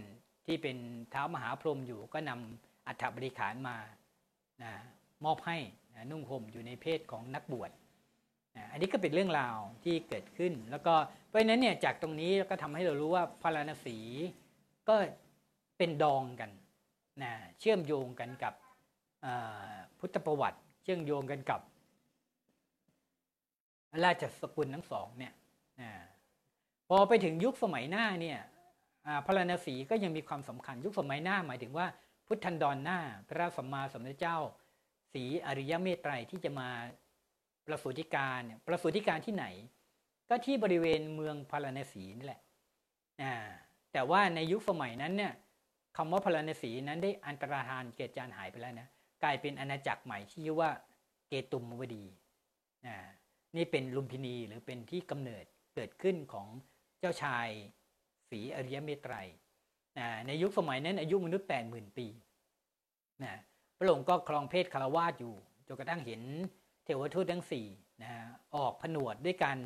ที่เป็นเท้ามหาพรหมอยู่ก็นำอัฐบริขารมานะมอบให้นะนุ่งห่มอยู่ในเพศของนักบวชนะอันนี้ก็เป็นเรื่องราวที่เกิดขึ้น แล้วก็เพราะฉะนั้นเนี่ยจากตรงนี้ก็ทำให้เรารู้ว่าพาราณสีก็เป็นดองกัน นะเชื่อมโยงกันกับพุทธประวัติ เชื่อมโยงกันกับ ราชสกุลทั้งสองเนี่ยนะพอไปถึงยุคสมัยหน้าเนี่ยพาราณสีก็ยังมีความสำคัญยุคสมัยหน้าหมายถึงว่าพุทธันดรหน้า พระสัมมาสัมพุทธเจ้าสีอริยเมตไตรที่จะมาประสูติการเนี่ยประสูติการที่ไหน ก็ที่บริเวณเมืองพาราณสีนี่แหละแต่ว่าในยุคสมัยนั้นเนี่ย คำว่าพาราณสีนั้นได้อันตรธานเกจานหายไปแล้วนะกลายเป็นอาณาจักรใหม่ที่ชื่อว่าเกตุมวดีนี่เป็นลุมพินีหรือเป็นที่กำเนิดเกิดขึ้นของเจ้าชายสีอริยเมตไตรในยุคสมัยนั้นอายุมนุษย์แปดหมื่นปีนะพระองค์ก็ครองเพศคารวาสอยู่จนกระทั่งเห็นเทวทูตทั้งสี่นะออกผนวดด้วยการ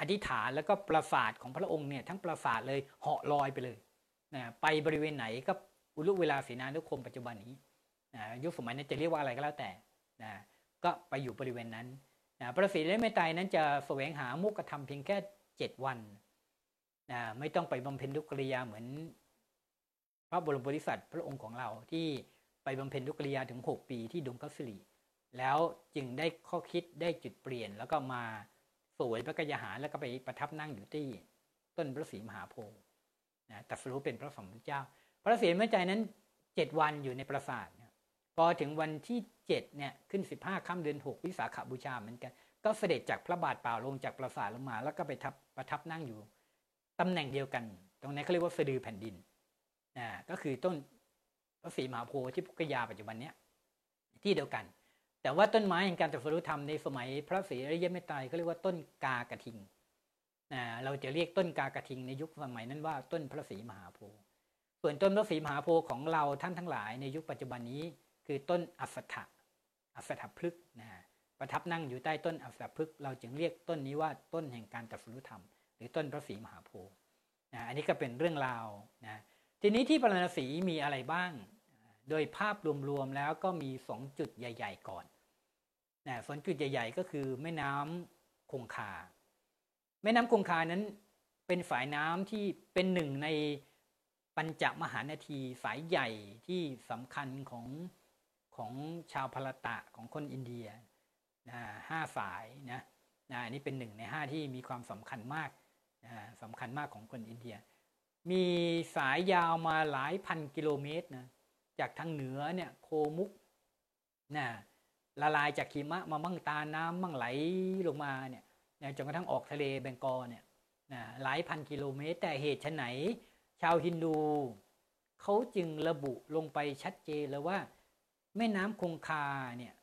อธิษฐานแล้วก็ปราสาทของพระองค์เนี่ยทั้งปราสาทเลยเหาะลอยไปเลย นะไปบริเวณไหนก็อุลุเวลาศีนานุคมปัจจุบันนี้นะยุคสมัยนั้นจะเรียกว่าอะไรก็แล้วแต่นะก็ไปอยู่บริเวณนั้นนะพระศรีและเมตไตรนั้นจะแสวงหามุกธรรมเพียงแค่เจ็ดวันนะไม่ต้องไปบำเพ็ญทุกกิริยาเหมือน พระบรมบริษัทพระองค์ของเราที่ไปบำเพ็ญทุกริยาถึง 6 ปีที่ดงคัสรีแล้วจึงได้ข้อคิดได้จุดเปลี่ยน แล้วก็มาสวยพระกยาหารแล้วก็ไปประทับนั่งอยู่ที่ต้นพระศรีมหาโพธิ์ นะตัดสู้เป็นพระสมเด็จเจ้า พระศรีเมื่อใจนั้นเจ็ดวันอยู่ในปราสาทพอถึงวันที่เจ็ดเนี่ยขึ้นสิบห้าค่ำเดือนหกวิสาขบูชาเหมือนกัน ก็เสด็จจากพระบาทเปล่าลงจากปราสาทลงมา แล้วก็ไปทับประทับนั่งอยู่ตำแหน่งเดียวกัน ตรงนี้เขาเรียกว่าสะดือแผ่นดินนะก็คือต้นพระศรีมหาโพธิ์ที่พุกยาปัจจุบันเนี้ยที่เดียวกัน แต่ว่าต้นไม้แห่งการตรัสรู้ธรรมในสมัยพระศรีอริยเมตไตรเขาเรียกว่าต้นกากระทิง นะเราจะเรียกต้นกากระทิงในยุคสมัยนั้นว่าต้นพระศรีมหาโพธิ์ส่วนต้นพระศรีมหาโพธิ์ของเราท่านทั้งหลายในยุคปัจจุบันนี้ คือต้นอัสถะอัสถพฤกษ์นะประทับนั่งอยู่ใต้ต้นอัสถพฤกษ์เราจึงเรียกต้นนี้ว่าต้นแห่งการตรัสรู้ธรรม หรือต้นพระศรีมหาโพธิ์นะอันนี้ก็เป็นเรื่องราวนะทีนี้ที่ปรณสีมีอะไรบ้าง โดยภาพรวมๆแล้วก็มีสองจุดใหญ่ ๆ ก่อนนะสองจุดใหญ่ ๆ ก็คือแม่น้ำคงคา แม่น้ำคงคานั้นเป็นฝายน้ำที่เป็นหนึ่งในปัญจมหานาทีสายใหญ่ที่สำคัญของของชาวพลตะของคนอินเดียนะห้าสายนะนะอันนี้เป็นหนึ่งในห้าที่มีความสำคัญมากนะสำคัญมากของคนอินเดีย มีสายยาวมาหลายพันกิโลเมตรนะจากทางเหนือเนี่ยโคมุกนะละลายจากหิมะมามั่งตาน้ำมั่งไหลลงมาเนี่ย นะจนกระทั่งออกทะเลเบงกอลเนี่ยนะหลายพันกิโลเมตร แต่เหตุไฉนชาวฮินดูเขาจึงระบุลงไปชัดเจนแล้วว่า แม่น้ำคงคาเนี่ย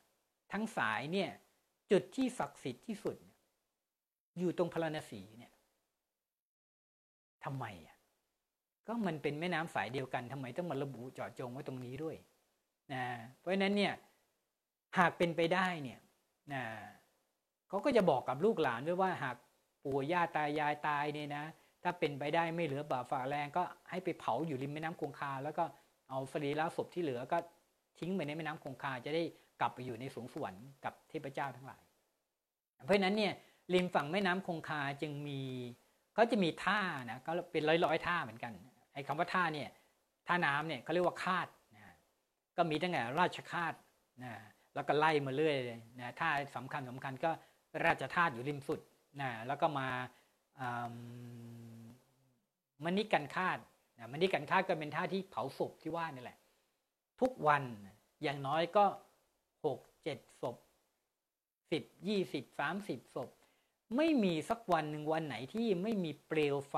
ทั้งสายเนี่ยจุดที่ศักดิ์สิทธิ์ที่สุด อยู่ตรงพราณสีเนี่ยทำไมอะก็มันเป็นแม่น้ำสายเดียวกันทำไมต้องมาระบุเจาะจงไว้ตรงนี้ด้วยนะเพราะฉะนั้นเนี่ยหากเป็นไปได้เนี่ยนะ เขาก็จะบอกกับลูกหลานด้วยว่าหากปู่ย่าตายายตายเนี่ยนะ ถ้าเป็นไปได้ไม่เหลือบาฝาแรงก็ให้ไปเผาอยู่ริมแม่น้ำคงคา แล้วก็เอาสรีระศพที่เหลือก็ทิ้งไปในแม่น้ำคงคาจะได้กลับไปอยู่ในสวงสวรรค์กับเทพเจ้าทั้งหลาย เพราะฉะนั้นเนี่ยริมฝั่งแม่น้ำคงคาจึงมีก็จะมีท่านะก็เป็นร้อยร้อยท่าเหมือนกันไอ้คำว่าท่าเนี่ยท่าน้ำเนี่ยเขาเรียกว่าคาดนะก็มีตั้งแต่ราชคาดนะแล้วก็ไล่มาเรื่อยนะท่าสำคัญสำคัญก็ ราชธาตุอยู่ริมสุดนะแล้วก็มามณิกันคาดนะมณิกันคาดก็เป็นท่าที่เผาศพที่ว่านี่แหละ ทุกวันอย่างน้อยก็หกเจ็ดศพสิบยี่สิบสามสิบศพ ไม่มีสักวันหนึ่งวันไหนที่ไม่มีเปลวไฟ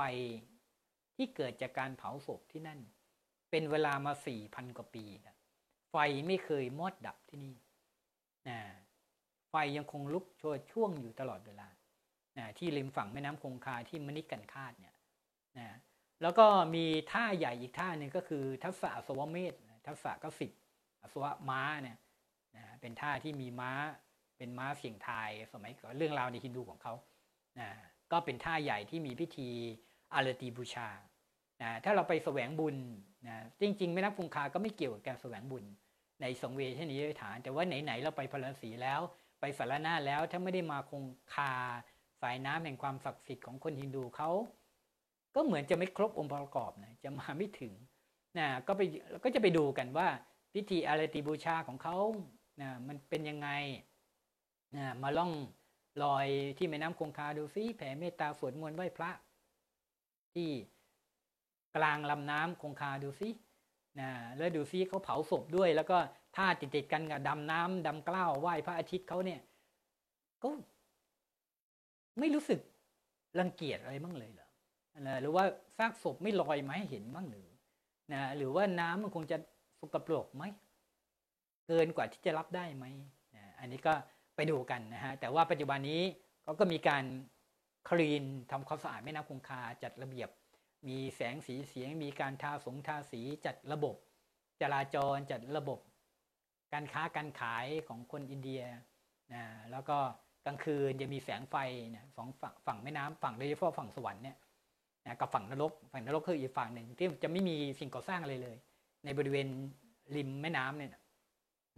ที่เกิดจากการเผาศพที่นั่น เป็นเวลามาสี่พันกว่าปีนะไฟไม่เคยมอดดับที่นี่นะ ยังคงลุกโชยช่วงอยู่ตลอดเวลานะที่ริมฝั่งแม่น้ำคงคาที่มณิกันคาดเนี่ยนะแล้วก็มีท่าใหญ่อีกท่าหนึ่งก็คือทักษะสวเมธทักษะก็สิบอสวะม้าเนี่ยนะเป็นท่าที่มีม้าเป็นม้าเสียงทายสมัยก่อนเรื่องราวในฮินดูของเขานะก็เป็นท่าใหญ่ที่มีพิธีอารตีบูชานะถ้าเราไปแสวงบุญนะจริงๆ ไม่นับคงคาก็ไม่เกี่ยวกับการแสวงบุญ ในสงเวชนียฐาน แต่ว่าไหนๆเราไปพระศรีแล้ว ไปสารนาแล้วถ้าไม่ได้มาคงคาสายน้ำแห่งความศักดิ์สิทธิ์ของคนฮินดูเขาก็เหมือนจะไม่ครบองค์ประกอบนะจะมาไม่ถึงนะก็ไปก็จะไปดูกันว่าพิธีอารติบูชาของเขานะมันเป็นยังไงนะมาล่องลอยที่แม่น้ำคงคาดูซิแผ่เมตตาสวดมนต์ไหว้พระ ที่กลางลำน้ำคงคาดูซินะแล้วดูซิเขาเผาศพด้วย แล้วก็ ท่าติดติดกันกับดำน้ำดำกล้าวไหว้พระอาทิตย์เขาเนี่ยก็ไม่รู้สึกรังเกียจอะไรบ้างเลยเหรอนะหรือว่าซากศพไม่ลอยมาให้เห็นบ้างหรือนะหรือว่าน้ำมันคงจะสกปรกไหมเกินกว่าที่จะรับได้ไหมนะอันนี้ก็ไปดูกันนะฮะแต่ว่าปัจจุบันนี้เขาก็มีการคลีนทำความสะอาดแม่น้ำคงคาจัดระเบียบ มีแสงสีเสียง มีการทาสงทาสีจัดระบบ จราจรจัดระบบ การค้าการขายของคนอินเดียนะแล้วก็กลางคืนจะมีแสงไฟนะสองฝั่งฝั่งแม่น้ำฝั่งโดยเฉพาะฝั่งสวรรค์เนี่ยนะกับฝั่งนรกฝั่งนรกคืออีกฝั่งหนึ่งที่จะไม่มีสิ่งก่อสร้างอะไรเลย ในบริเวณริมแม่น้ำเนี่ย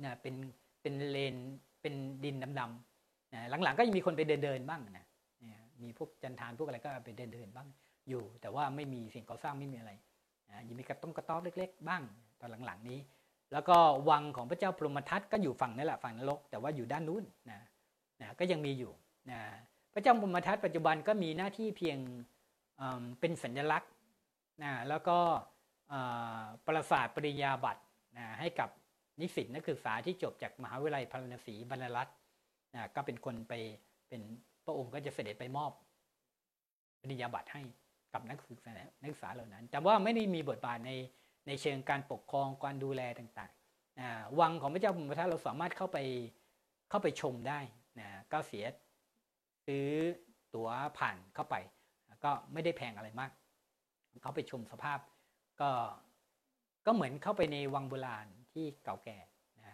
นะเป็นเป็นเลนเป็นดินดำๆนะหลังๆก็ยังมีคนไปเดินเดินบ้างนะมีพวกจันทานพวกอะไรก็ไปเดินเดินบ้างอยู่ แต่ว่าไม่มีสิ่งก่อสร้างไม่มีอะไรนะยังมีกระต้งกระต๊อบเล็ก ๆ บ้างตอนหลังๆนี้ แล้วก็วังของพระเจ้าพรหมทัตก็อยู่ฝั่งนั่แหละฝั่งนรกแต่ว่าอยู่ด้านนู้นนะนะก็ยังมีอยู่นะพระเจ้าพรหมทัตปัจจุบันก็มีหน้าที่เพียงเป็นสัญลักษณ์นะแล้วก็ประสาทปริญญาบัตรนะให้กับนิสิตนักศึกษาที่จบจากมหาวิทยาลัยพระนศีบรรลัตนะก็เป็นคนไปเป็นพระองค์ก็จะเสด็จไปมอบปริญญาบัตรให้กับนักศึกษานักศึกษาเหล่านั้น แต่ว่าไม่ได้มีบทบาทใน ในเชิงการปกครองการดูแลต่างๆนะวังของพระเจ้าพรหมทัตเราสามารถเข้าไปเข้าไปชมได้นะก็เสียซื้อตั๋วผ่านเข้าไป ก็ไม่ได้แพงอะไรมาก เขาไปชมสภาพก็ก็เหมือนเข้าไปในวังโบราณที่เก่าแก่นะ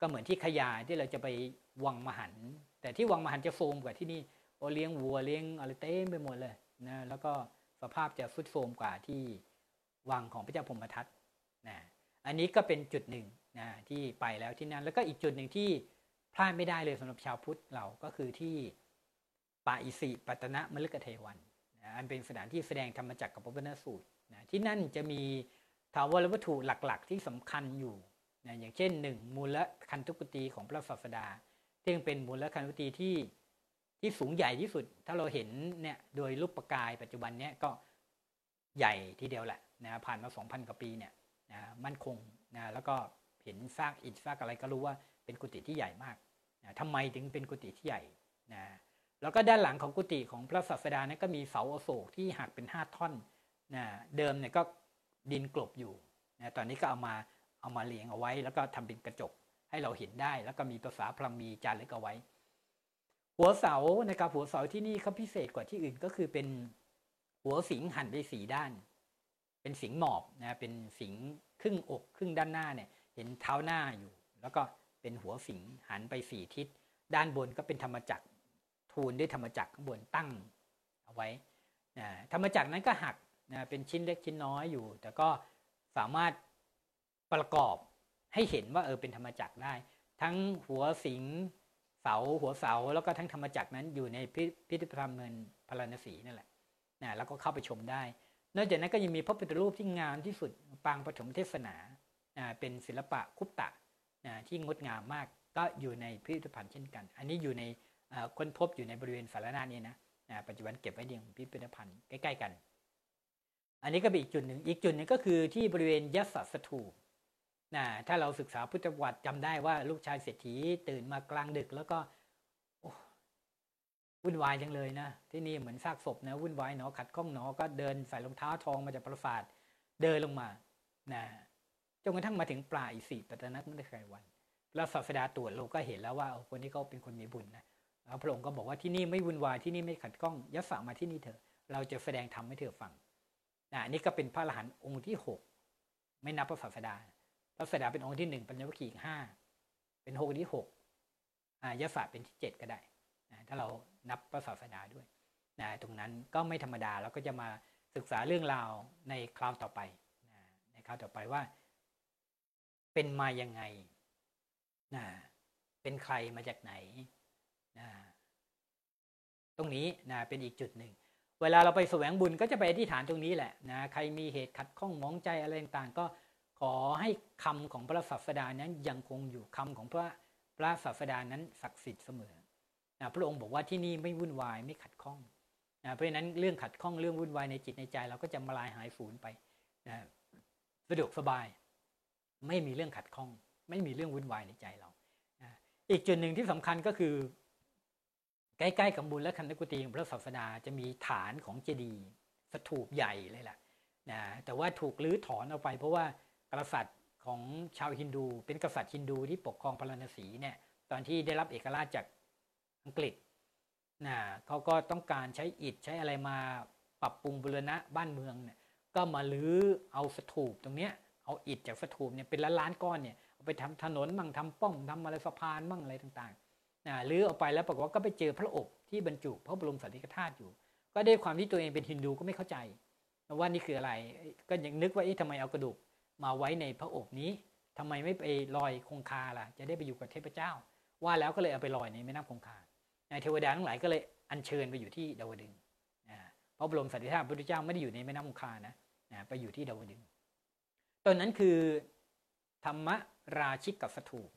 ก็เหมือนที่ขยายที่เราจะไปวังมหัน แต่ที่วังมหันจะโฟมกว่าที่นี่โอเลี้ยงวัวเลี้ยงอะไรเต็มไปหมดเลยนะแล้วก็สภาพจะฟุดโฟมกว่าที่ วังของพระเจ้าพรมทัตนะอันนี้ก็เป็นจุดหนึ่งนะที่ไปแล้วที่นั่นแล้วก็อีกจุดหนึ่งที่พลาดไม่ได้เลยสำหรับชาวพุทธเราก็คือที่ป่าอิสิปัตนะมฤคเทวันนะอันเป็นสถานที่แสดงธรรมจักรกับพระพุทธสูตรนะที่นั่นจะมีถาวรวัตถุหลักๆ ที่สำคัญอยู่นะอย่างเช่นหนึ่งมูลคันธุกตีของพระศาสดา ซึ่งเป็นมูลคันธุกตีที่ที่สูงใหญ่ที่สุด ถ้าเราเห็นเนี่ยโดยรูปประกายปัจจุบันเนี้ยก็ ใหญ่ทีเดียวแหละนะผ่านมา 2,000 กว่าปีเนี่ยนะมั่นคงนะแล้วก็เห็นซากอิฐซากอะไรก็รู้ว่าเป็นกุฏิที่ใหญ่มากนะทำไมถึงเป็นกุฏิที่ใหญ่นะแล้วก็ด้านหลังของกุฏิของพระศาสดานั้นก็มีเสาอโศกที่หักเป็นห้าท่อนนะเดิมเนี่ยก็ดินกลบอยู่นะตอนนี้ก็เอามาเอามาเลียงเอาไว้ แล้วก็ทำเป็นกระจกให้เราเห็นได้ แล้วก็มีภาษาพลังมีจารึกเอาไว้ หัวเสานะครับหัวเสาที่นี่เขาพิเศษกว่าที่อื่นก็คือเป็น หัวสิงหันไปสีด้าน เป็นสิงหมอบนะเป็นสิงครึ่งอกครึ่งด้านหน้าเนี่ยเห็นเท้าหน้าอยู่ แล้วก็เป็นหัวสิงหันไปสี่ทิศ ด้านบนก็เป็นธรรมจักรทูลด้วยธรรมจักรข้างบนตั้งเอาไว้นะธรรมจักรนั้นก็หักนะเป็นชิ้นเล็กชิ้นน้อยอยู่ แต่ก็สามารถประกอบให้เห็นว่าเออเป็นธรรมจักรได้ ทั้งหัวสิงเสาหัวเสาแล้วก็ทั้งธรรมจักรนั้นอยู่ในพิพิธภัณฑ์เมืองพาราณสีนั่นแหละ นะแล้วก็เข้าไปชมได้ นอกจากนั้นก็ยังมีพระพุทธรูปที่งามที่สุดปางปฐมเทศนานะเป็นศิลปะคุปตะนะที่งดงามมากก็อยู่ในพิพิธภัณฑ์เช่นกัน อันนี้อยู่ในค้นพบอยู่ในบริเวณสารนานี้นะนะปัจจุบันเก็บไว้ในพิพิธภัณฑ์ใกล้ๆกัน อันนี้ก็เป็นอีกจุดหนึ่งอีกจุดหนึ่งก็คือที่บริเวณยัสสถูปนะถ้าเราศึกษาพุทธประวัติจำได้ว่าลูกชายเศรษฐีตื่นมากลางดึก แล้วก็ วุ่นวายจังเลยนะ ที่นี่เหมือนซากศพนะวุ่นวายเนาะขัดข้องเนาะก็เดินใส่รองเท้าทองมาจากปราสาทเดินลงมานะจนกระทั่งมาถึงปลายสี่ปัตนักไม่ได้ใครวันแล้วศาสดาตรวจเราก็เห็นแล้วว่าคนที่เขาเป็นคนมีบุญนะแล้วพระองค์ก็บอกว่าที่นี่ไม่วุ่นวายที่นี่ไม่ขัดข้องยัสสมาที่นี่เถอะ เราจะแสดงธรรมให้เธอฟังนะนี่ก็เป็นพระอรหันต์องค์ที่หกไม่นับพระศาสดาพระศาสดาเป็นองค์ที่หนึ่งปัญญวัคคีย์ห้าเป็นองค์ที่หกอ่ายัสสเป็นที่เจ็ดก็ได้ ถ้าเรานับพระศาสดาด้วยนะตรงนั้นก็ไม่ธรรมดาเราก็จะมาศึกษาเรื่องราวในคราวต่อไปนะในคราวต่อไปว่า เป็นมายังไงนะเป็นใครมาจากไหนนะตรงนี้นะเป็นอีกจุดหนึ่ง เวลาเราไปแสวงบุญก็จะไปอธิษฐานตรงนี้แหละนะใครมีเหตุขัดข้องมองใจอะไรต่างๆ ก็ขอให้คำของพระศาสดานั้นยังคงอยู่คำของพระพระศาสดานั้นศักดิ์สิทธิ์เสมอ นะพระองค์บอกว่าที่นี่ไม่วุ่นวายไม่ขัดข้องนะเพราะฉะนั้นเรื่องขัดข้องเรื่องวุ่นวายในจิตในใจ เราก็จะมาลายหายสูญไปนะสะดวกสบาย ไม่มีเรื่องขัดข้อง ไม่มีเรื่องวุ่นวายในใจเราอีกจุดหนึ่งที่สำคัญก็คือ ใกล้ๆกับบุญและคันธกุฏิของพระศาสดาจะมีฐานของเจดีย์สถูปใหญ่เลยแหละนะแต่ว่าถูกลื้อถอนออกไป เพราะว่ากษัตริย์ของชาวฮินดู เป็นกษัตริย์ฮินดูที่ปกครองพาราณสีเนี่ยตอนที่ได้รับเอกราชจาก อังกฤษนะเขาก็ต้องการใช้อิฐใช้อะไรมาปรับปรุงบูรณะบ้านเมืองเนี่ยก็มาลื้อเอาสถูปตรงเนี้ยเอาอิฐจากสถูปเนี่ยเป็นล้านล้านก้อนเนี่ยเอาไปทำถนนมั่งทำป้อมทำอะไรสะพานมั่งอะไรต่างๆนะหรือเอาไปแล้วปรากฏว่าก็ไปเจอพระอบที่บรรจุพระบรมสารีริกธาตุอยู่ ก็ได้ความที่ตัวเองเป็นฮินดูก็ไม่เข้าใจว่านี่คืออะไรก็ยังนึกว่าเอ๊ะทำไมเอากระดูกมาไว้ในพระอบนี้ทำไมไม่ไปลอยคงคาล่ะ จะได้ไปอยู่กับเทพเจ้า ว่าแล้วก็เลยเอาไปลอยในแม่น้ำคงคา เทวดาทั้งหลายก็เลยอัญเชิญไปอยู่ที่ดาวดึงนะพระบรมสารีริธาตุพระพุทธเจ้าไม่ได้อยู่ในแม่น้ำคงคานะนะไปอยู่ที่ดาวดึงตอนนั้นคือธรรมราชิกกับสถูป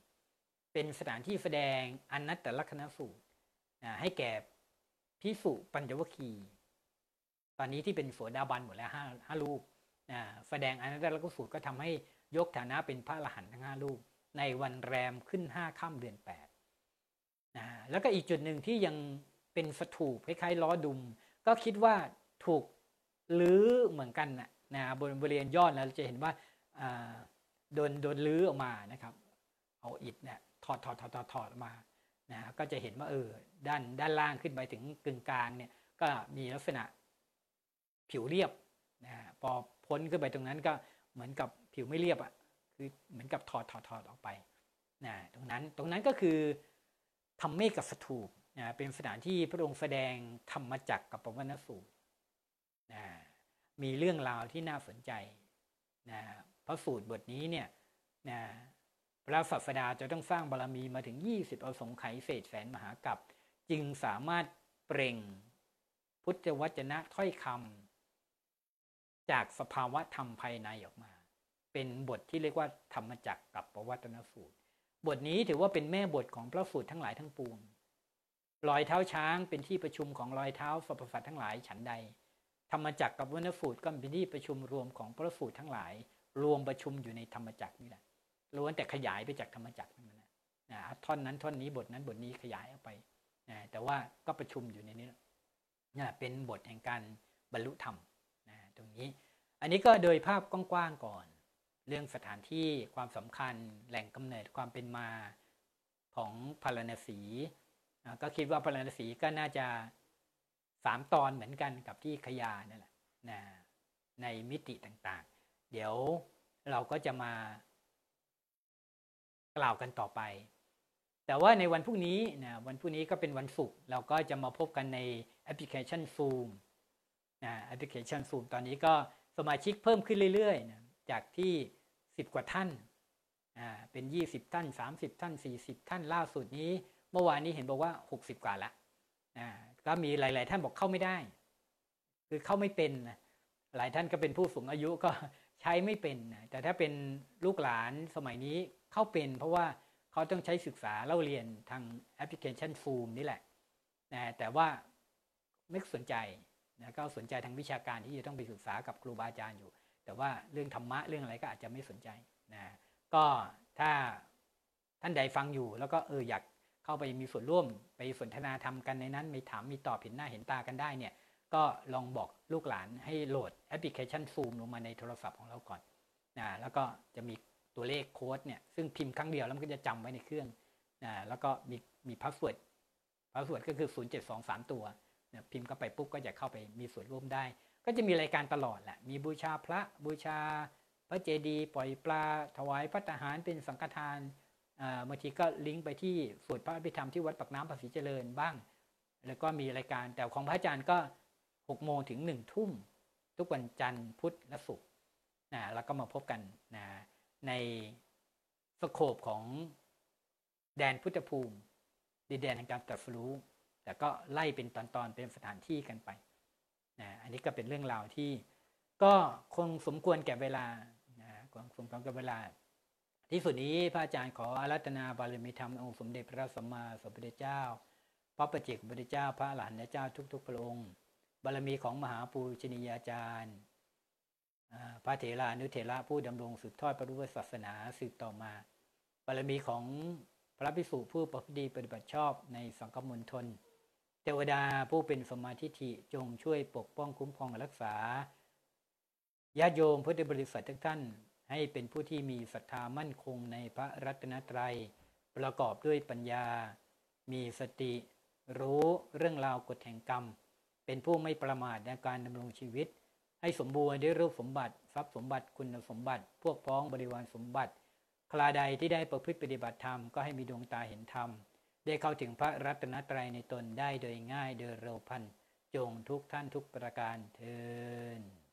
เป็นสถานที่แสดงอนัตตลักษณสูตรให้แก่พิสุปัญจวคีตอนนี้ที่เป็นโสดาบันหมดแล้วห้าห้าลูกแสดงอนัตตลักษณสูตรก็ทำให้ยกฐานะเป็นพระอรหันต์ทั้งห้าลูกในวันแรมขึ้นห้าค่ำเดือนแปด นะแล้วก็อีกจุดหนึ่งที่ยังเป็นสถูปคล้ายๆล้อดุม ก็คิดว่าถูกลื้อเหมือนกันนะนะบนบริเวณยอดแล้วจะเห็นว่าโดนโดนลื้อออกมานะครับ เอาอิฐเนี่ยถอดถอดถอดถอดถอดอกมานะก็จะเห็นว่าเออด้านด้านล่างขึ้นไปถึงกึ่งกลางเนี่ยก็มีลักษณะผิวเรียบนะพอพ้นขึ้นไปตรงนั้นก็เหมือนกับผิวไม่เรียบอะ่ะคือเหมือนกับถอดถอดถอดออกไปนะตรงนั้นตรงนั้นก็คือ ทำเมฆกับสถูปนะเป็นสถานที่พระองค์แสดงธรรมจักรกับปวัณสูตรนะมีเรื่องราวที่น่าสนใจนะพระสูตรบทนี้เนี่ยนะพระศาสดาจะต้องสร้างบารรมีมาถึง 20อสงไขยเศษแสนมหากับ จึงสามารถเปล่งพุทธวจนะถ้อยคำจากสภาวะธรรมภายในออกมา เป็นบทที่เรียกว่าธรรมจักรกับปวัตนสูตร บทนี้ถือว่าเป็นแม่บทของพระสูตรทั้งหลายทั้งปวงรอยเท้าช้างเป็นที่ประชุมของรอยเท้าสรรพสัตว์ทั้งหลายฉันใด ธรรมจักรกับวัณสูตรก็เป็นที่ประชุมรวมของพระสูตรทั้งหลาย รวมประชุมอยู่ในธรรมจักรนี่แหละล้วนแต่ขยายไปจากธรรมจักรนั่นแหละนะท่อนนั้นท่อนนี้บทนั้นบทนี้ขยายออกไปนะแต่ว่าก็ประชุมอยู่ในนี้นะเป็นบทแห่งการบรรลุธรรมนะตรงนี้ อันนี้ก็โดยภาพกว้างๆก่อน เรื่องสถานที่ความสำคัญแหล่งกำเนิดความเป็นมาของพาราณสีก็คิดว่าพาราณสีก็น่าจะสามตอนเหมือนกันกับที่ขยานั่นแหละนะในมิติต่างๆ เดี๋ยวเราก็จะมากล่าวกันต่อไป แต่ว่าในวันพรุ่งนี้นะวันพรุ่งนี้ก็เป็นวันศุกร์เราก็จะมาพบกันในแอปพลิเคชัน Zoom นะแอปพลิเคชัน Zoom ตอนนี้ก็สมาชิกเพิ่มขึ้นเรื่อยๆนะจากที่ 10 กว่าท่านอ่าเป็น 20 ท่าน 30 ท่าน 40 ท่านล่าสุดนี้ เมื่อวานนี้เห็นบอกว่า 60 กว่าละอ่าก็มีหลาย ๆ ท่านบอกเข้าไม่ได้ คือเข้าไม่เป็นนะหลายท่านก็เป็นผู้สูงอายุก็ใช้ไม่เป็นนะแต่ถ้าเป็นลูกหลานสมัยนี้เข้าเป็น เพราะว่าเขาต้องใช้ศึกษาเล่าเรียนทางแอปพลิเคชัน Zoom นี่แหละนะแต่ว่าไม่สนใจนะก็สนใจทางวิชาการที่จะต้องไปศึกษากับครูบาอาจารย์อยู่ แต่ว่าเรื่องธรรมะเรื่องอะไรก็อาจจะไม่สนใจนะก็ถ้าท่านใดฟังอยู่ แล้วก็เอออยากเข้าไปมีส่วนร่วมไปสนทนาธรรมกันในนั้นมีถามมีตอบเห็นหน้าเห็นตากันได้เนี่ยก็ลองบอกลูกหลานให้โหลดแอปพลิเคชัน Zoom ลงมาในโทรศัพท์ของเราก่อนนะแล้วก็จะมีตัวเลขโค้ดเนี่ยซึ่งพิมพ์ครั้งเดียวแล้วมันก็จะจำไว้ในเครื่องนะแล้วก็มีมี password password ก็คือ 0723 ตัวนะพิมพ์เข้าไปปุ๊บก็จะเข้าไปมีส่วนร่วมได้ ก็จะมีรายการตลอดแหละ มีบูชาพระบูชาพระเจดีย์ปล่อยปลาถวายพระทหารเป็นสังฆทานบางทีก็ลิงก์ไปที่สวดพระอภิธรรมที่วัดปักน้ำภาษีเจริญบ้าง แล้วก็มีรายการแต่ของพระอาจารย์ก็6โมงถึง1ทุ่ม ทุกวันจันทร์พุธและศุกร์นะแล้วก็มาพบกันนะในสโคปของแดนพุทธภูมิดินแดนแห่งการตรัสรู้แต่ก็ไล่เป็นตอนๆเป็นสถานที่กันไป อันนี้ก็เป็นเรื่องราวที่ ก็คงสมควรแก่เวลานะคงสมควรแก่เวลา ที่สุดนี้พระอาจารย์ขออารัตนาบารมีธรรมองค์สมเด็จพระสัมมาสัมพุทธเจ้า พระประเจกพุทธเจ้า พระหลานเจ้าทุก ๆ พระองค์บารมีของมหาปูชนียาจารย์พระเถรานุเถระผู้ดำรงสืบทอดพระพุทธศาสนาสืบต่อมา บารมีของพระภิกษุผู้ประพฤติดปฏิบัติชอบในสังคมมณฑล เทวดาผู้เป็นสมาธิิจงช่วยปกป้องคุ้มครองรักษาญาติโยมพุทธบริษัททุกท่าน ให้เป็นผู้ที่มีศรัทธามั่นคงในพระรัตนตรัย ประกอบด้วยปัญญา มีสติ รู้เรื่องราวกฎแห่งกรรม เป็นผู้ไม่ประมาทในการดำรงชีวิต ให้สมบูรณ์ด้วยรูปสมบัติ ทรัพย์สมบัติคุณสมบัติ พวกพ้องบริวารสมบัติคลาใดที่ได้ประพฤติปฏิบัติธรรมก็ให้มีดวงตาเห็นธรรม ได้เข้าถึงพระรัตนตรัยในตนได้โดยง่ายโดยเร็วพันจงทุกท่านทุกประการเทิน